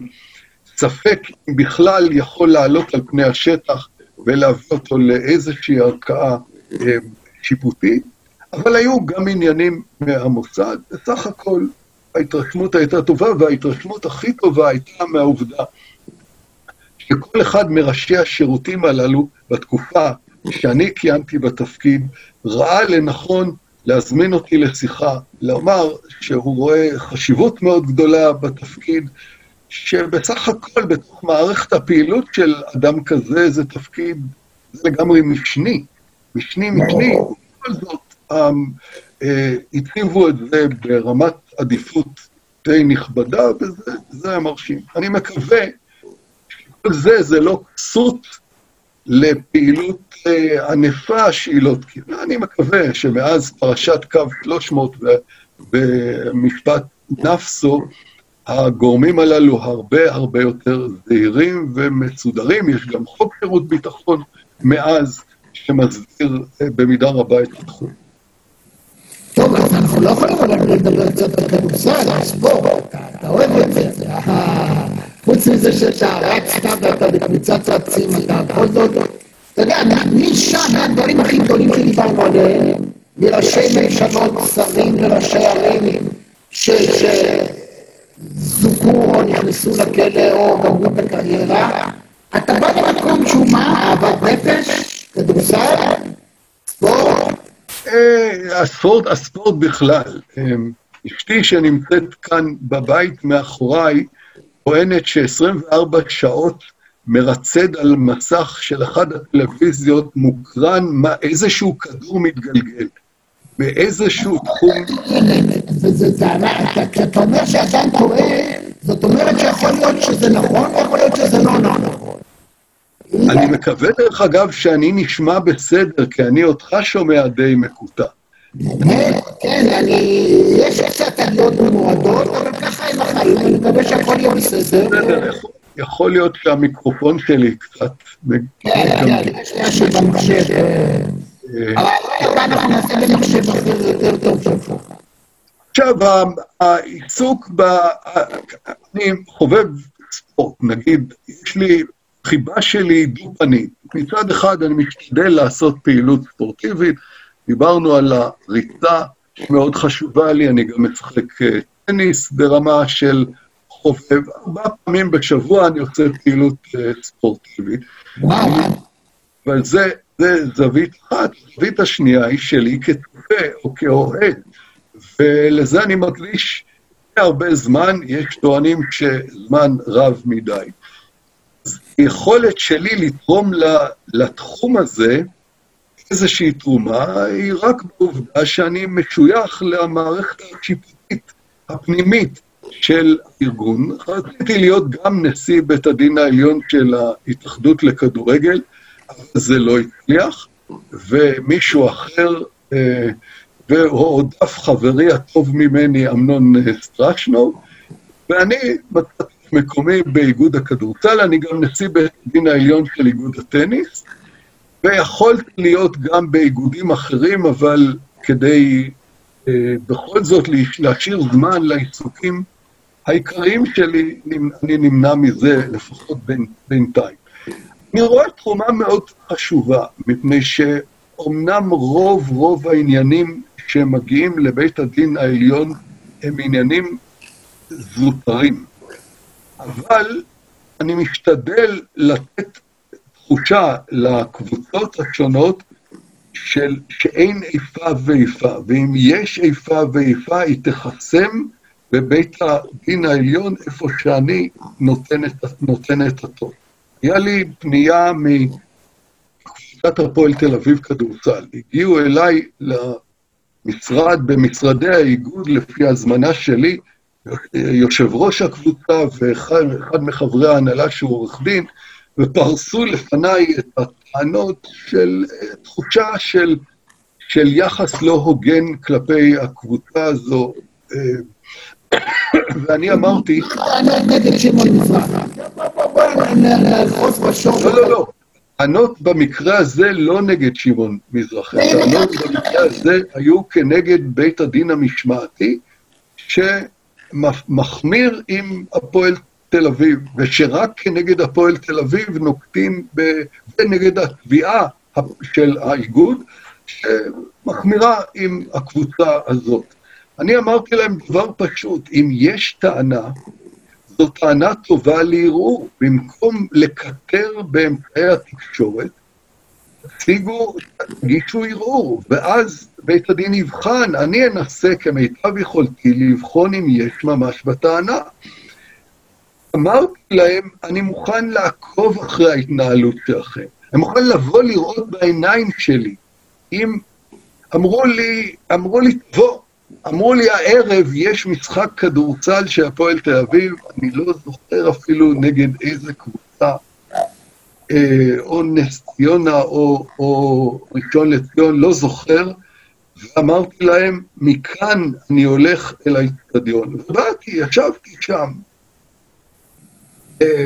ספק אם בכלל יכול לעלות על פני השטח ולהביא אותו לאיזושהי ערכאה אה, שיפוטית, אבל היו גם עניינים מהמוסד. בסך הכל ההתרשמות הייתה טובה, וההתרשמות הכי טובה הייתה מהעובדה שכל אחד מראשי השירותים הללו בתקופה שאני כיהנתי בתפקיד, ראה לנכון להזמין אותי לשיחה, לומר שהוא רואה חשיבות מאוד גדולה בתפקיד, שבסך הכל בתוך מערכת הפעילות של אדם כזה זה תפקיד, זה לגמרי משני, משני משני, ובכל זאת אמ, אה, הציבו את זה ברמת עדיפות די נכבדה, וזה מרשים. אני מקווה שכל זה, זה לא כסות לפעילות אה, ענפה שהיא לא תקינה. אני מקווה שמאז פרשת קו 300 במשפט נפסו, הגורמים הללו הרבה הרבה יותר זהירים ומצודרים. יש גם חוק שירות ביטחון מאז שמסביר אה, במידה רבה את התחום. טוב, אז אנחנו לא יכולים אבל לדבר קצת על כדורסל, על ספורט, אתה אוהב את זה. חוץ מזה שאתה רצת ואתה בקבוצת רצים, אתה בכל זאת, אתה יודע, משם הדברים הכי גדולים שדיברנו עליהם, מראשי ממשלות, שרים וראשי ערים, שזוכו או נכנסו לכלא או גמרו את הקריירה, אתה בא למקום שהוא מה? אהבת נפש? כדורסל? ספורט? אה, הספורט, הספורט בכלל. אה, אשתי שנמצאת כאן בבית מאחוריי, טוענת ש-24 שעות מרצד על מסך של אחת הטלוויזיות מוקרן מה, איזשהו כדור מתגלגל, באיזשהו תחום... כשאתה אומר שאדם טועה, זאת אומרת שיכול להיות שזה נכון, ויכול להיות שזה לא נכון. אני מקווה, דרך אגב, שאני נשמע בסדר, כי אני אותך שומע די מקוטע. כן, אני... יש קצת עליות במועדות, אבל ככה הם החיים, אני מקווה שהכל יהיה בסדר. יכול להיות שהמיקרופון שלי קצת... כן, כן, יש משהו במחשב. אבל אנחנו נעשה במחשב אחר יותר טוב שלך. עכשיו, העיסוק ב... אני חובב ספורט, נגיד, יש לי חיבה שלי דו-פנית. מצד אחד אני משתדל לעשות פעילות ספורטיבית, דיברנו על הריצה, שמאוד חשובה לי, אני גם משחק אה, טניס ברמה של חובב. ארבע פעמים בשבוע אני עושה פעילות אה, ספורטיבית. אבל זה, זה זווית אחת. זווית השנייה היא שלי כצופה או כאוהד, ולזה אני מקדיש הרבה זמן, יש טוענים שזמן רב מדי. היכולת שלי לתרום לתחום הזה איזושהי תרומה היא רק בעובדה שאני משוייך למערכת השיפוטית הפנימית של הארגון. רציתי להיות גם נשיא בית הדין העליון של ההתאחדות לכדורגל, אבל זה לא הצליח, ומישהו אחר, אה, והועדף חברי הטוב ממני, אמנון סטרשנו, ואני מצאתי מקומי באיגוד הכדורסל, אני גם נשיא בית הדין העליון של איגוד הטניס, ויכולתי להיות גם באיגודים אחרים, אבל כדי אה, בכל זאת להשאיר זמן לעיסוקים העיקריים שלי, אני נמנע מזה לפחות בין, בינתיים. אני רואה תרומה מאוד חשובה, מפני שאומנם רוב רוב העניינים שמגיעים לבית הדין העליון הם עניינים זוטרים. אבל אני משתדל לתת תחושה לקבוצות השונות של שאין איפה ואיפה, ואם יש איפה ואיפה, היא תחסם בבית הדין העליון, איפה שאני נותן את, נותן את הטוב. היה לי פנייה מקבוצת הפועל תל אביב כדורסל. הגיעו אליי למשרד, במשרדי האיגוד, לפי הזמנה שלי, יושב ראש הקבוצה ואחד מחברי ההנהלה שהוא עורך דין, ופרסו לפניי את הטענות של תחושה של, של יחס לא הוגן כלפי הקבוצה הזו. ואני אמרתי... לא, לא, לא. הטענות במקרה הזה לא נגד שמעון מזרחי, הטענות במקרה הזה היו כנגד בית הדין המשמעתי, שמחמיר עם הפועל תל אביב, ושרק כנגד הפועל תל אביב נוקטים, ונגד התביעה של האיגוד, שמחמירה עם הקבוצה הזאת. אני אמרתי להם דבר פשוט, אם יש טענה, זו טענה טובה לערעור. במקום לקטר באמצעי התקשורת, תציגו, תגישו ערעור, ואז בית הדין יבחן, אני אנסה כמיטב יכולתי לבחון אם יש ממש בטענה. אמרתי להם, אני מוכן לעקוב אחרי ההתנהלות שלכם. אני מוכן לבוא לראות בעיניים שלי. אם אמרו לי, אמרו לי, תבוא, אמרו לי הערב יש משחק כדורסל של הפועל תל אביב, אני לא זוכר אפילו נגד איזה קבוצה, או נס ציונה או, או ראשון לציון, לא זוכר, ואמרתי להם, מכאן אני הולך אל האצטדיון. ובאתי, ישבתי שם, אה,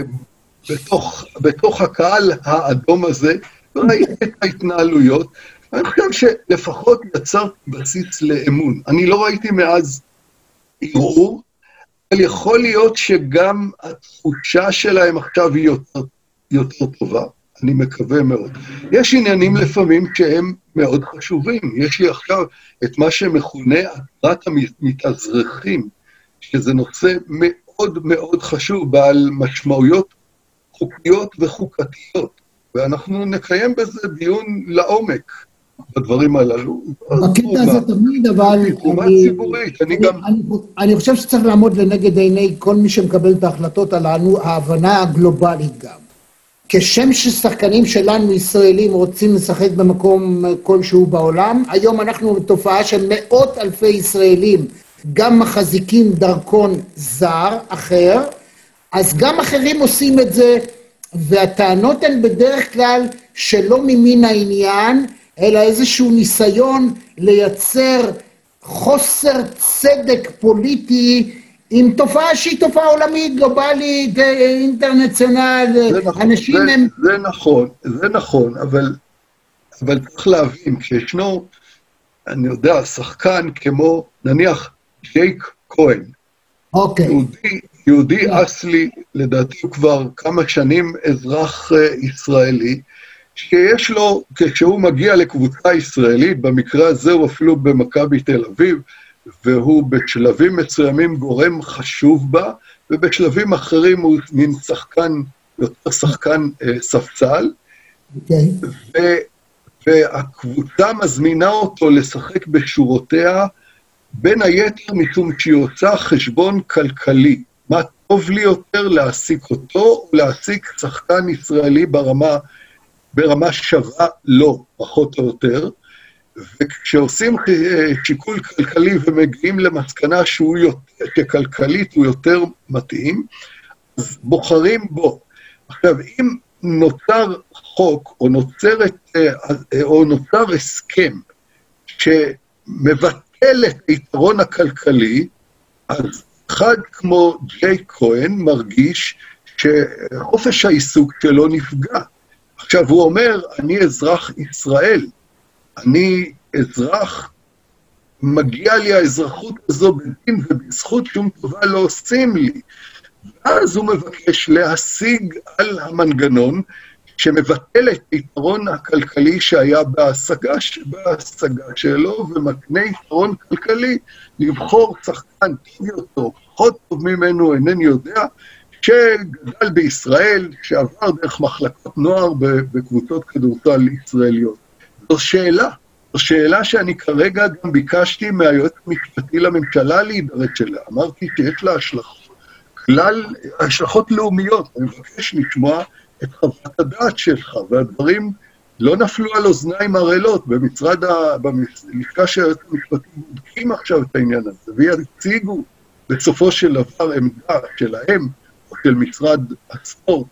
בתוך, בתוך הקהל האדום הזה, וראיתי את ההתנהלויות, אני חושב שלפחות יצר בסיס לאמון. אני לא ראיתי מאז ערעור, אבל יכול להיות שגם התחושה שלהם עכשיו היא יותר, יותר טובה. אני מקווה מאוד. יש עניינים לפעמים שהם מאוד חשובים. יש לי עכשיו את מה שמכונה עטרת המתאזרחים, שזה נושא מאוד מאוד חשוב, בעל משמעויות חוקיות וחוקתיות, ואנחנו נקיים בזה דיון לעומק. בדברים הללו. בקטע הזה תמיד, אבל... תרומה ציבורית, אני גם... אני חושב שצריך לעמוד לנגד עיני כל מי שמקבל את ההחלטות הללו, ההבנה הגלובלית גם. כשם ששחקנים שלנו, ישראלים, רוצים לשחק במקום כלשהו בעולם, היום אנחנו בתופעה של מאות אלפי ישראלים גם מחזיקים דרכון זר אחר, אז גם אחרים עושים את זה, והטענות הן בדרך כלל שלא ממין העניין, אלא איזשהו ניסיון לייצר חוסר צדק פוליטי עם תופעה שהיא תופעה עולמית, גלובלית, אינטרנציונל, נכון, אנשים זה, הם... זה נכון, זה נכון, אבל, אבל צריך להבין, כשישנו, אני יודע, שחקן כמו, נניח, ג'ייק כהן, אוקיי. יהודי, יהודי אסלי, לדעתי הוא כבר כמה שנים אזרח ישראלי, שיש לו, כשהוא מגיע לקבוצה ישראלית, במקרה הזה הוא אפילו במכבי תל אביב, והוא בשלבים מסוימים גורם חשוב בה, ובשלבים אחרים הוא מין שחקן, יותר שחקן אה, ספסל. אוקיי. Okay. והקבוצה מזמינה אותו לשחק בשורותיה, בין היתר משום שהיא עושה חשבון כלכלי. מה טוב לי יותר להעסיק אותו, או להעסיק שחקן ישראלי ברמה ברמה שווה לא, פחות או יותר, וכשעושים שיקול כלכלי ומגיעים למסקנה שהוא יותר, שכלכלית הוא יותר מתאים, אז בוחרים בו. עכשיו, אם נוצר חוק, או נוצרת, או נוצר הסכם שמבטל את היתרון הכלכלי, אז אחד כמו ג'יי כהן מרגיש שחופש העיסוק שלו נפגע. עכשיו, הוא אומר, אני אזרח ישראל, אני אזרח, מגיע לי האזרחות הזו בדין ובזכות שום טובה לא עושים לי. ואז הוא מבקש להשיג על המנגנון שמבטל את היתרון הכלכלי שהיה בהשגה, בהשגה שלו, ומקנה יתרון כלכלי לבחור שחקן טוב יותר, פחות טוב ממנו, אינני יודע, שגדל בישראל, שעבר דרך מחלקות נוער בקבוצות כדורסל ישראליות. זו שאלה, זו שאלה שאני כרגע גם ביקשתי מהיועץ המשפטי לממשלה להידרש אליה. אמרתי שיש לה השלכות, כלל, השלכות לאומיות. אני מבקש לשמוע את חוות הדעת שלך, והדברים לא נפלו על אוזניים ערלות. במשרד ה... בלשכה של היועץ המשפטי בודקים עכשיו את העניין הזה, ויציגו בסופו של דבר עמדה שלהם, של משרד הספורט,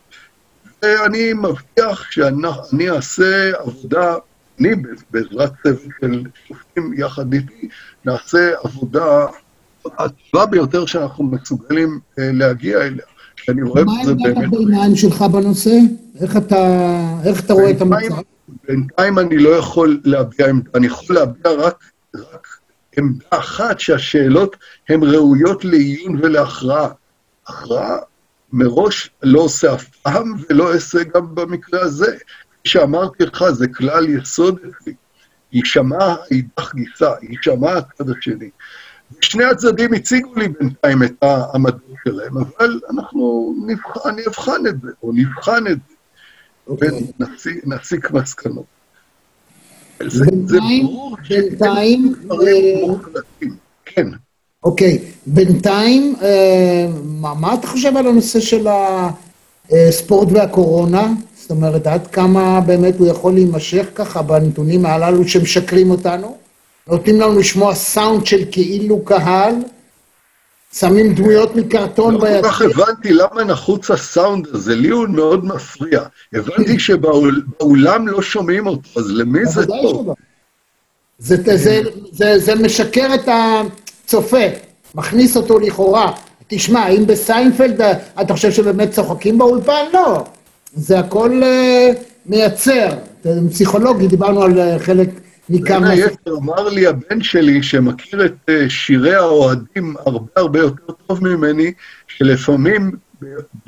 ואני מבטיח שאני אעשה עבודה, אני בעזרת צוות של שופטים יחד איתי, נעשה עבודה הטובה ביותר שאנחנו מסוגלים להגיע אליה. אני רואה בזה באמת... מה עמדת הביניים שלך בנושא? איך אתה, איך אתה רואה את המצב? בינתיים אני לא יכול להביע עמדה, אני יכול להביע רק, רק עמדה אחת, שהשאלות הן ראויות לעיון ולהכרעה. הכרעה מראש לא עושה אף פעם ולא אעשה גם במקרה הזה. כפי שאמרתי לך, זה כלל יסוד אצלי. יישמע אידך גיסה, יישמע הצד השני. שני הצדדים הציגו לי בינתיים את העמדות שלהם, אבל אנחנו נבחן, אני אבחן את זה, או נבחן את זה, okay. אוקיי. ונסיק מסקנות. בינתיים, בינתיים, אה, כן. אוקיי, בינתיים, אה, מה אתה חושב על הנושא של הספורט והקורונה? זאת אומרת, עד כמה באמת הוא יכול להימשך ככה בנתונים הללו שמשקרים אותנו? נותנים לנו לשמוע סאונד של כאילו קהל, שמים דמויות מקרטון ביציע. לא כל כך הבנתי למה נחוץ הסאונד הזה, לי הוא מאוד מפריע. הבנתי שבאולם לא שומעים אותו, אז למי זה טוב? זה, זה, זה, זה משקר את הצופה, מכניס אותו לכאורה. תשמע, אם בסיינפלד אתה חושב שבאמת צוחקים באולפן? לא. זה הכל uh, מייצר. פסיכולוגי, דיברנו על uh, חלק ניכר... בין היתר אמר לי הבן שלי, שמכיר את uh, שירי האוהדים הרבה הרבה יותר טוב ממני, שלפעמים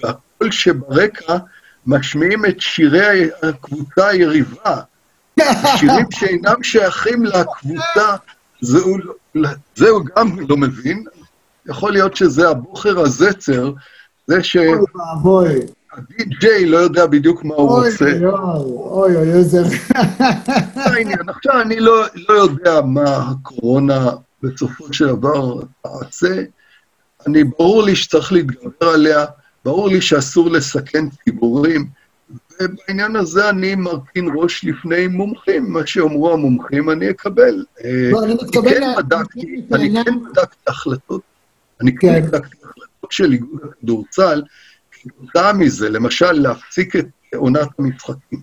בקול שברקע משמיעים את שירי הקבוצה היריבה. שירים שאינם שייכים לקבוצה, זה הוא, זה הוא גם לא מבין. יכול להיות שזה הבוכר הזצר, זה ש... אוי ואבוי. הדי-ג'יי לא יודע בדיוק מה הוא רוצה. אוי, אוי, אוי, איזה... העניין. עכשיו, אני לא, לא יודע מה הקורונה בסופו של דבר תעשה. אני, ברור לי שצריך להתגבר עליה, ברור לי שאסור לסכן ציבורים, ובעניין הזה אני מרכין ראש לפני מומחים. מה שאומרו המומחים, אני אקבל. לא, אני מתכוון... כן אני כן בדקתי החלטות, אני כן, כן בדקתי החלטות של איגוד הכדורסל, כתוצאה מזה, למשל, להפסיק את עונת המשחקים.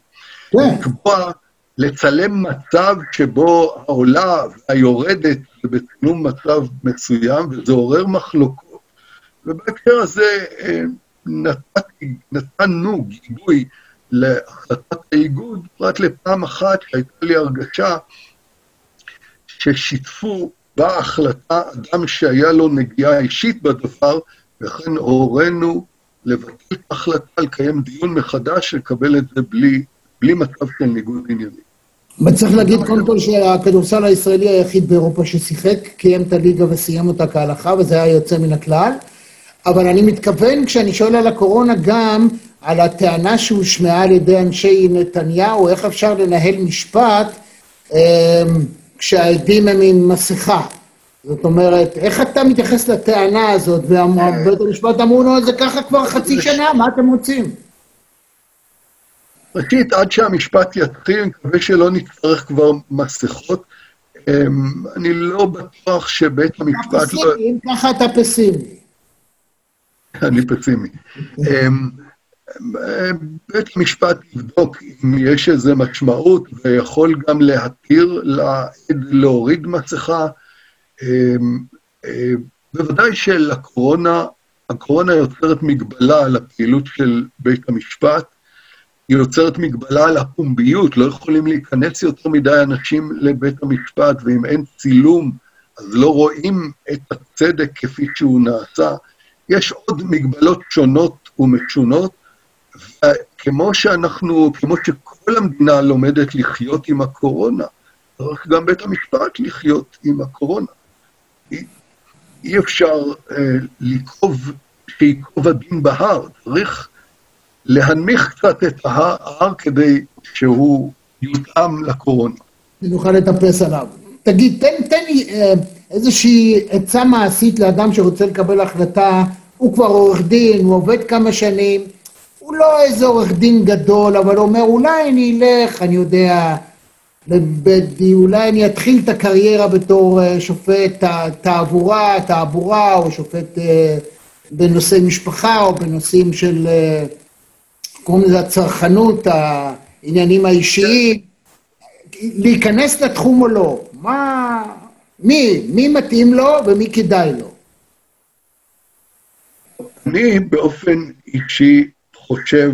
כן. לקבוע, לצלם מצב שבו העולה והיורדת זה בצילום מצב מסוים, וזה עורר מחלוקות. ובהקשר הזה אה, נתתי, נתנו גיבוי להחלטת האיגוד, פרט לפעם אחת שהייתה לי הרגשה ששיתפו בהחלטה אדם שהיה לו נגיעה אישית בדבר, וכן הורינו לבטל את ההחלטה, לקיים דיון מחדש, לקבל את זה בלי, בלי מצב של ניגוד עניינים. וצריך להגיד קודם כל שהכדורסל הישראלי היחיד באירופה ששיחק, קיים את הליגה וסיים אותה כהלכה, וזה היה יוצא מן הכלל. אבל אני מתכוון, כשאני שואל על הקורונה, גם על הטענה שהושמעה על ידי אנשי נתניהו, איך אפשר לנהל משפט אה, כשהעדים הם עם מסכה. זאת אומרת, איך אתה מתייחס לטענה הזאת, ובית המשפט אמרו לו זה ככה כבר חצי שנה, מה אתם רוצים? ראשית, עד שהמשפט יתחיל, אני מקווה שלא נצטרך כבר מסכות. אמ, אני לא בטוח שבית המשפט לא... אם ככה אתה פסימי. אני פסימי. אמ, בית המשפט יבדוק אם יש איזו משמעות, ויכול גם להתיר לעד להוריד מסכה. אמ, אה, בוודאי שלקורונה, הקורונה יוצרת מגבלה על הפעילות של בית המשפט, היא יוצרת מגבלה על הפומביות, לא יכולים להיכנס יותר מדי אנשים לבית המשפט, ואם אין צילום, אז לא רואים את הצדק כפי שהוא נעשה. יש עוד מגבלות שונות ומשונות, וכמו שאנחנו, כמו שכל המדינה לומדת לחיות עם הקורונה, צריך גם בית המשפט לחיות עם הקורונה. אי אפשר אה, לקרוב, שיקרוב הדין בהר, צריך להנמיך קצת את ההר כדי שהוא יותאם לקורונה. נוכל לטפס עליו. תגיד, תן לי אה, איזושהי עצה מעשית לאדם שרוצה לקבל החלטה, הוא כבר עורך דין, הוא עובד כמה שנים, הוא לא איזה עורך דין גדול, אבל הוא אומר, אולי אני אלך, אני יודע, אולי אני אתחיל את הקריירה בתור אה, שופט תעבורה, תעבורה, או שופט אה, בנושאי משפחה, או בנושאים של אה, קוראים לזה הצרכנות, העניינים האישיים, להיכנס לתחום או לא, מה, מי, מי מתאים לו ומי כדאי לו? אני באופן אישי חושב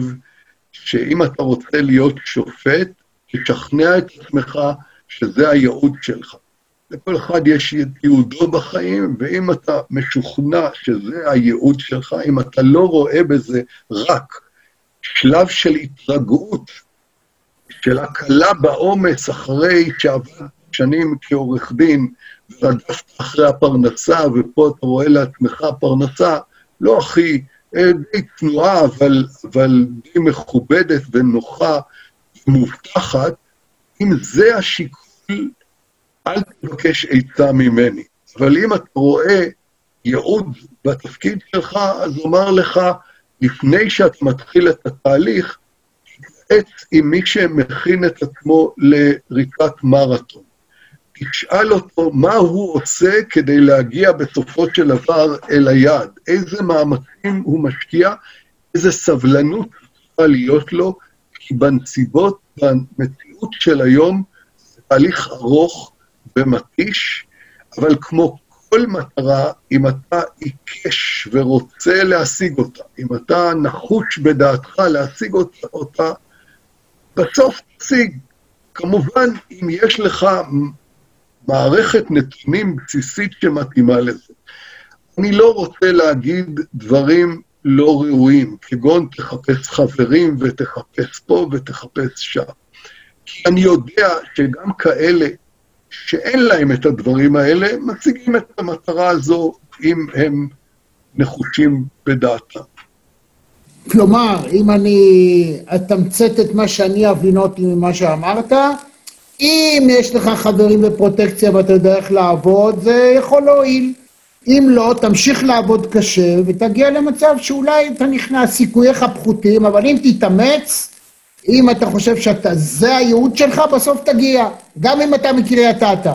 שאם אתה רוצה להיות שופט, תשכנע את עצמך שזה הייעוד שלך. לכל אחד יש ייעודו בחיים, ואם אתה משוכנע שזה הייעוד שלך, אם אתה לא רואה בזה רק שלב של התרגעות, של הקלה בעומס אחרי שעברת שנים כעורך דין, ורדפת אחרי הפרנסה, ופה אתה רואה לעצמך פרנסה, לא הכי, אה, די תנועה, אבל, אבל די מכובדת ונוחה ומובטחת, אם זה השיקול, אל תבקש עצה ממני. אבל אם אתה רואה ייעוד בתפקיד שלך, אז אומר לך, לפני שאתה מתחיל את התהליך, תתעץ עם מי שמכין את עצמו לריצת מרתון. תשאל אותו מה הוא עושה כדי להגיע בסופו של דבר אל היעד, איזה מאמצים הוא משקיע, איזה סבלנות צריכה להיות לו, כי בנסיבות, במציאות של היום, זה תהליך ארוך ומתיש, אבל כמו כל מטרה, אם אתה עיקש ורוצה להשיג אותה, אם אתה נחוש בדעתך להשיג אותה, בסוף תשיג. כמובן, אם יש לך מערכת נתונים בסיסית שמתאימה לזה. אני לא רוצה להגיד דברים לא ראויים, כגון תחפש חברים ותחפש פה ותחפש שם. כי אני יודע שגם כאלה שאין להם את הדברים האלה, מציגים את המטרה הזו אם הם נחושים בדעתם. כלומר, אם אני אתמצת את מה שאני אבינותי ממה שאמרת, אם יש לך חברים בפרוטקציה ואתה יודע איך לעבוד, זה יכול להועיל. אם לא, תמשיך לעבוד קשה ותגיע למצב שאולי אתה נכנס, סיכוייך פחותים, אבל אם תתאמץ, אם אתה חושב שזה הייעוד שלך, בסוף תגיע, גם אם אתה מקריית אתא.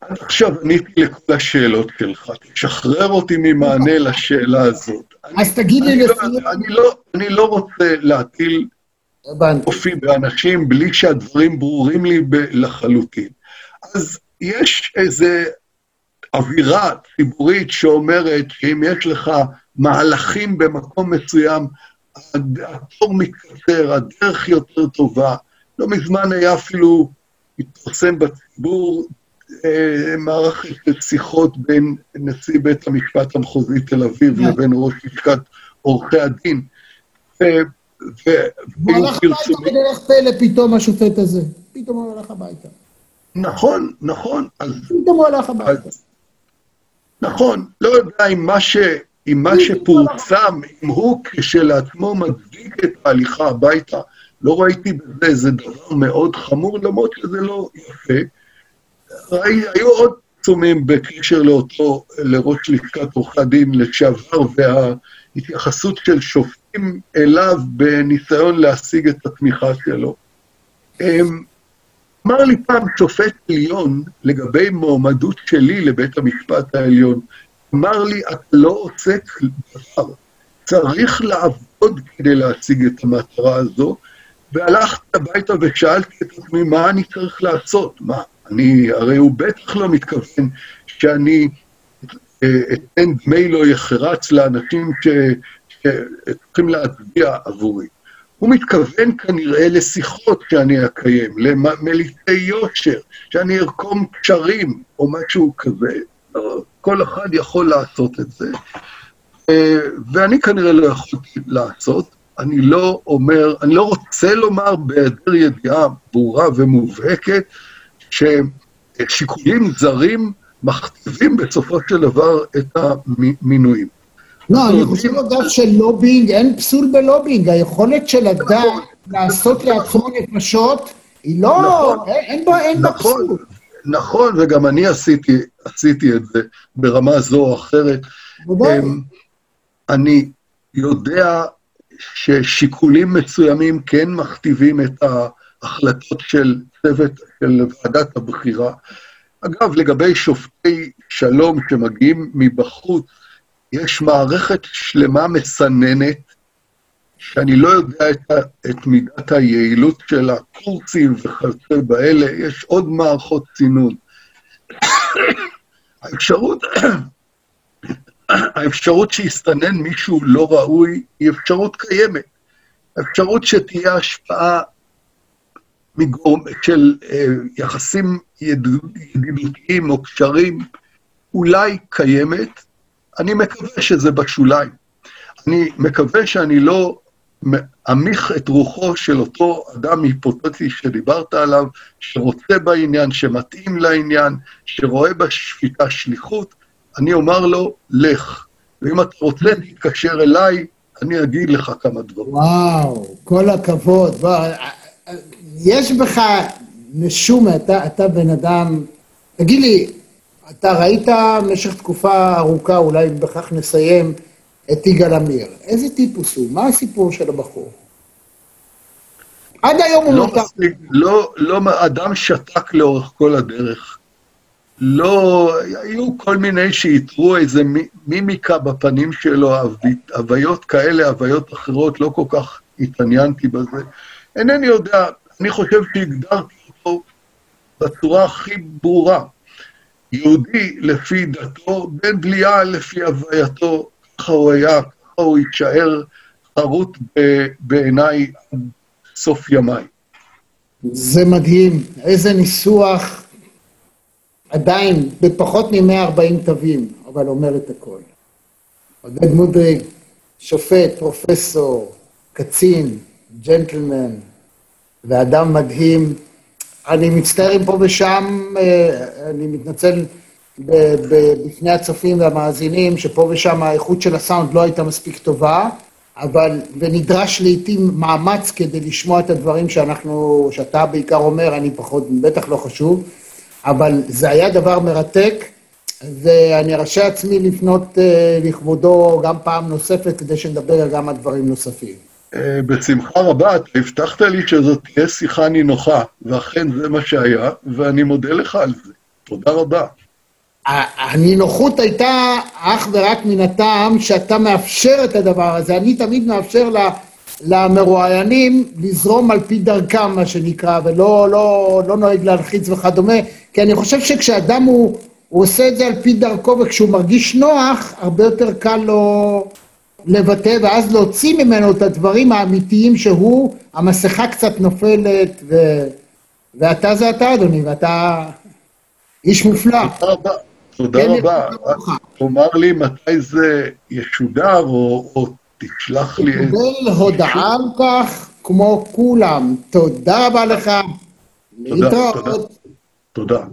עכשיו עניתי לכל השאלות שלך, תשחרר אותי ממענה לשאלה הזאת. אז תגיד לי לסיום. לא, לא, אני לא רוצה להטיל אופי באנשים בלי שהדברים ברורים לי לחלוטין. אז יש איזו אווירה ציבורית שאומרת שאם יש לך מהלכים במקום מסוים, התור מתקצר, הדרך יותר טובה. לא מזמן היה אפילו, התפרסם בציבור אה, מערכת שיחות בין נשיא בית המשפט המחוזי תל אביב כן. לבין ראש לשכת עורכי הדין. הוא הלך הביתה בדרך פלא פתאום השופט הזה. פתאום הוא הלך הביתה. נכון, נכון. פתאום הוא הלך הביתה. נכון, לא יודע אם מה, ש, אם מה שפורסם, אם הוא כשלעצמו מצדיק את ההליכה הביתה, לא ראיתי בזה איזה דבר מאוד חמור, למרות שזה לא יפה. ראי, היו עוד פרסומים בקשר לאותו, לראש לשכת עורכי הדין לשעבר, וההתייחסות של שופט. באים אליו בניסיון להשיג את התמיכה שלו. אמ, אמר לי פעם שופט עליון לגבי מועמדות שלי לבית המשפט העליון, אמר לי, אתה לא עושה דבר, צריך לעבוד כדי להשיג את המטרה הזו, והלכתי הביתה ושאלתי את עצמי, מה אני צריך לעשות? מה, אני, הרי הוא בטח לא מתכוון שאני אה, אתן דמי לא יחרץ לאנשים שצריכים להצביע עבורי. הוא מתכוון כנראה לשיחות שאני אקיים, למליטי יושר, שאני ארקום קשרים או משהו כזה. כל אחד יכול לעשות את זה. אה, ואני כנראה לא יכולתי לעשות. אני לא אומר, אני לא רוצה לומר בהיעדר ידיעה ברורה ומובהקת, ששיקולים זרים מכתיבים בסופו של דבר את המינויים. לא, אני חושב אגב שלובינג, אין פסול בלובינג, היכולת של אדם לעשות לעצמו נפשות, היא לא, נכון. אין בה נכון, פסול. נכון, וגם אני עשיתי, עשיתי את זה ברמה זו או אחרת. אמ, אני יודע ששיקולים מסוימים כן מכתיבים את ההחלטות של צוות, של ועדת הבחירה. אגב, לגבי שופטי שלום שמגיעים מבחוץ, יש מערכת שלמה מסננת שאני לא יודע את, ה, את מידת היעילות של הקורסים וכיוצא באלה, יש עוד מערכות צינון. [COUGHS] האפשרות, [COUGHS] האפשרות שיסתנן מישהו לא ראוי היא אפשרות קיימת. האפשרות שתהיה השפעה מגורם, של אה, יחסים ידידותיים או קשרים אולי קיימת, אני מקווה שזה בשוליים. אני מקווה שאני לא אמיך את רוחו של אותו אדם היפותטי שדיברת עליו, שרוצה בעניין, שמתאים לעניין, שרואה בשפיטה שליחות, אני אומר לו, לך. ואם אתה רוצה, תתקשר אליי, אני אגיד לך כמה דברים. וואו, כל הכבוד. וואו, יש בך נשום, אתה, אתה בן אדם... תגיד לי, אתה ראית במשך תקופה ארוכה, אולי בכך נסיים, את יגאל עמיר. איזה טיפוס הוא? מה הסיפור של הבחור? עד היום הוא לא, מספיק, לא, לא, אדם שתק לאורך כל הדרך. לא, היו כל מיני שאיתרו איזה מימיקה בפנים שלו, הוויות כאלה, הוויות אחרות, לא כל כך התעניינתי בזה. אינני יודע, אני חושב שהגדרתי אותו בצורה הכי ברורה. יהודי לפי דתו, בן בליעה לפי הווייתו, ככה הוא היה, ככה הוא יישאר חרוט בעיניי עד סוף ימיי. זה מדהים, איזה ניסוח, עדיין בפחות מ-140 תווים, אבל אומר את הכל. עודד מודריג, שופט, פרופסור, קצין, ג'נטלמן, ואדם מדהים. אני מצטער אם פה ושם, אה, אני מתנצל בפני הצופים והמאזינים, שפה ושם האיכות של הסאונד לא הייתה מספיק טובה, אבל, ונדרש לעיתים מאמץ כדי לשמוע את הדברים שאנחנו, שאתה בעיקר אומר, אני פחות, בטח לא חשוב, אבל זה היה דבר מרתק, ואני ארשה עצמי לפנות uh, לכבודו גם פעם נוספת, כדי שנדבר גם על דברים נוספים. אה, בשמחה רבה, אתה הבטחת לי שזאת תהיה שיחה נינוחה, ואכן זה מה שהיה, ואני מודה לך על זה. תודה רבה. הנינוחות הייתה אך ורק מן הטעם שאתה מאפשר את הדבר הזה. אני תמיד מאפשר למרואיינים לזרום על פי דרכם, מה שנקרא, ולא לא, לא נוהג להלחיץ וכדומה, כי אני חושב שכשאדם הוא, הוא עושה את זה על פי דרכו, וכשהוא מרגיש נוח, הרבה יותר קל לו לבטא, ואז להוציא ממנו את הדברים האמיתיים שהוא, המסכה קצת נופלת, ו... ואתה זה אתה, אדוני, ואתה איש מופלא. תודה רבה. תודה כן, רבה. תאמר לי מתי זה ישודר, או, או תשלח לי... תקבל הודעה על כך כמו כולם. תודה רבה לך. תודה, תודה. תודה.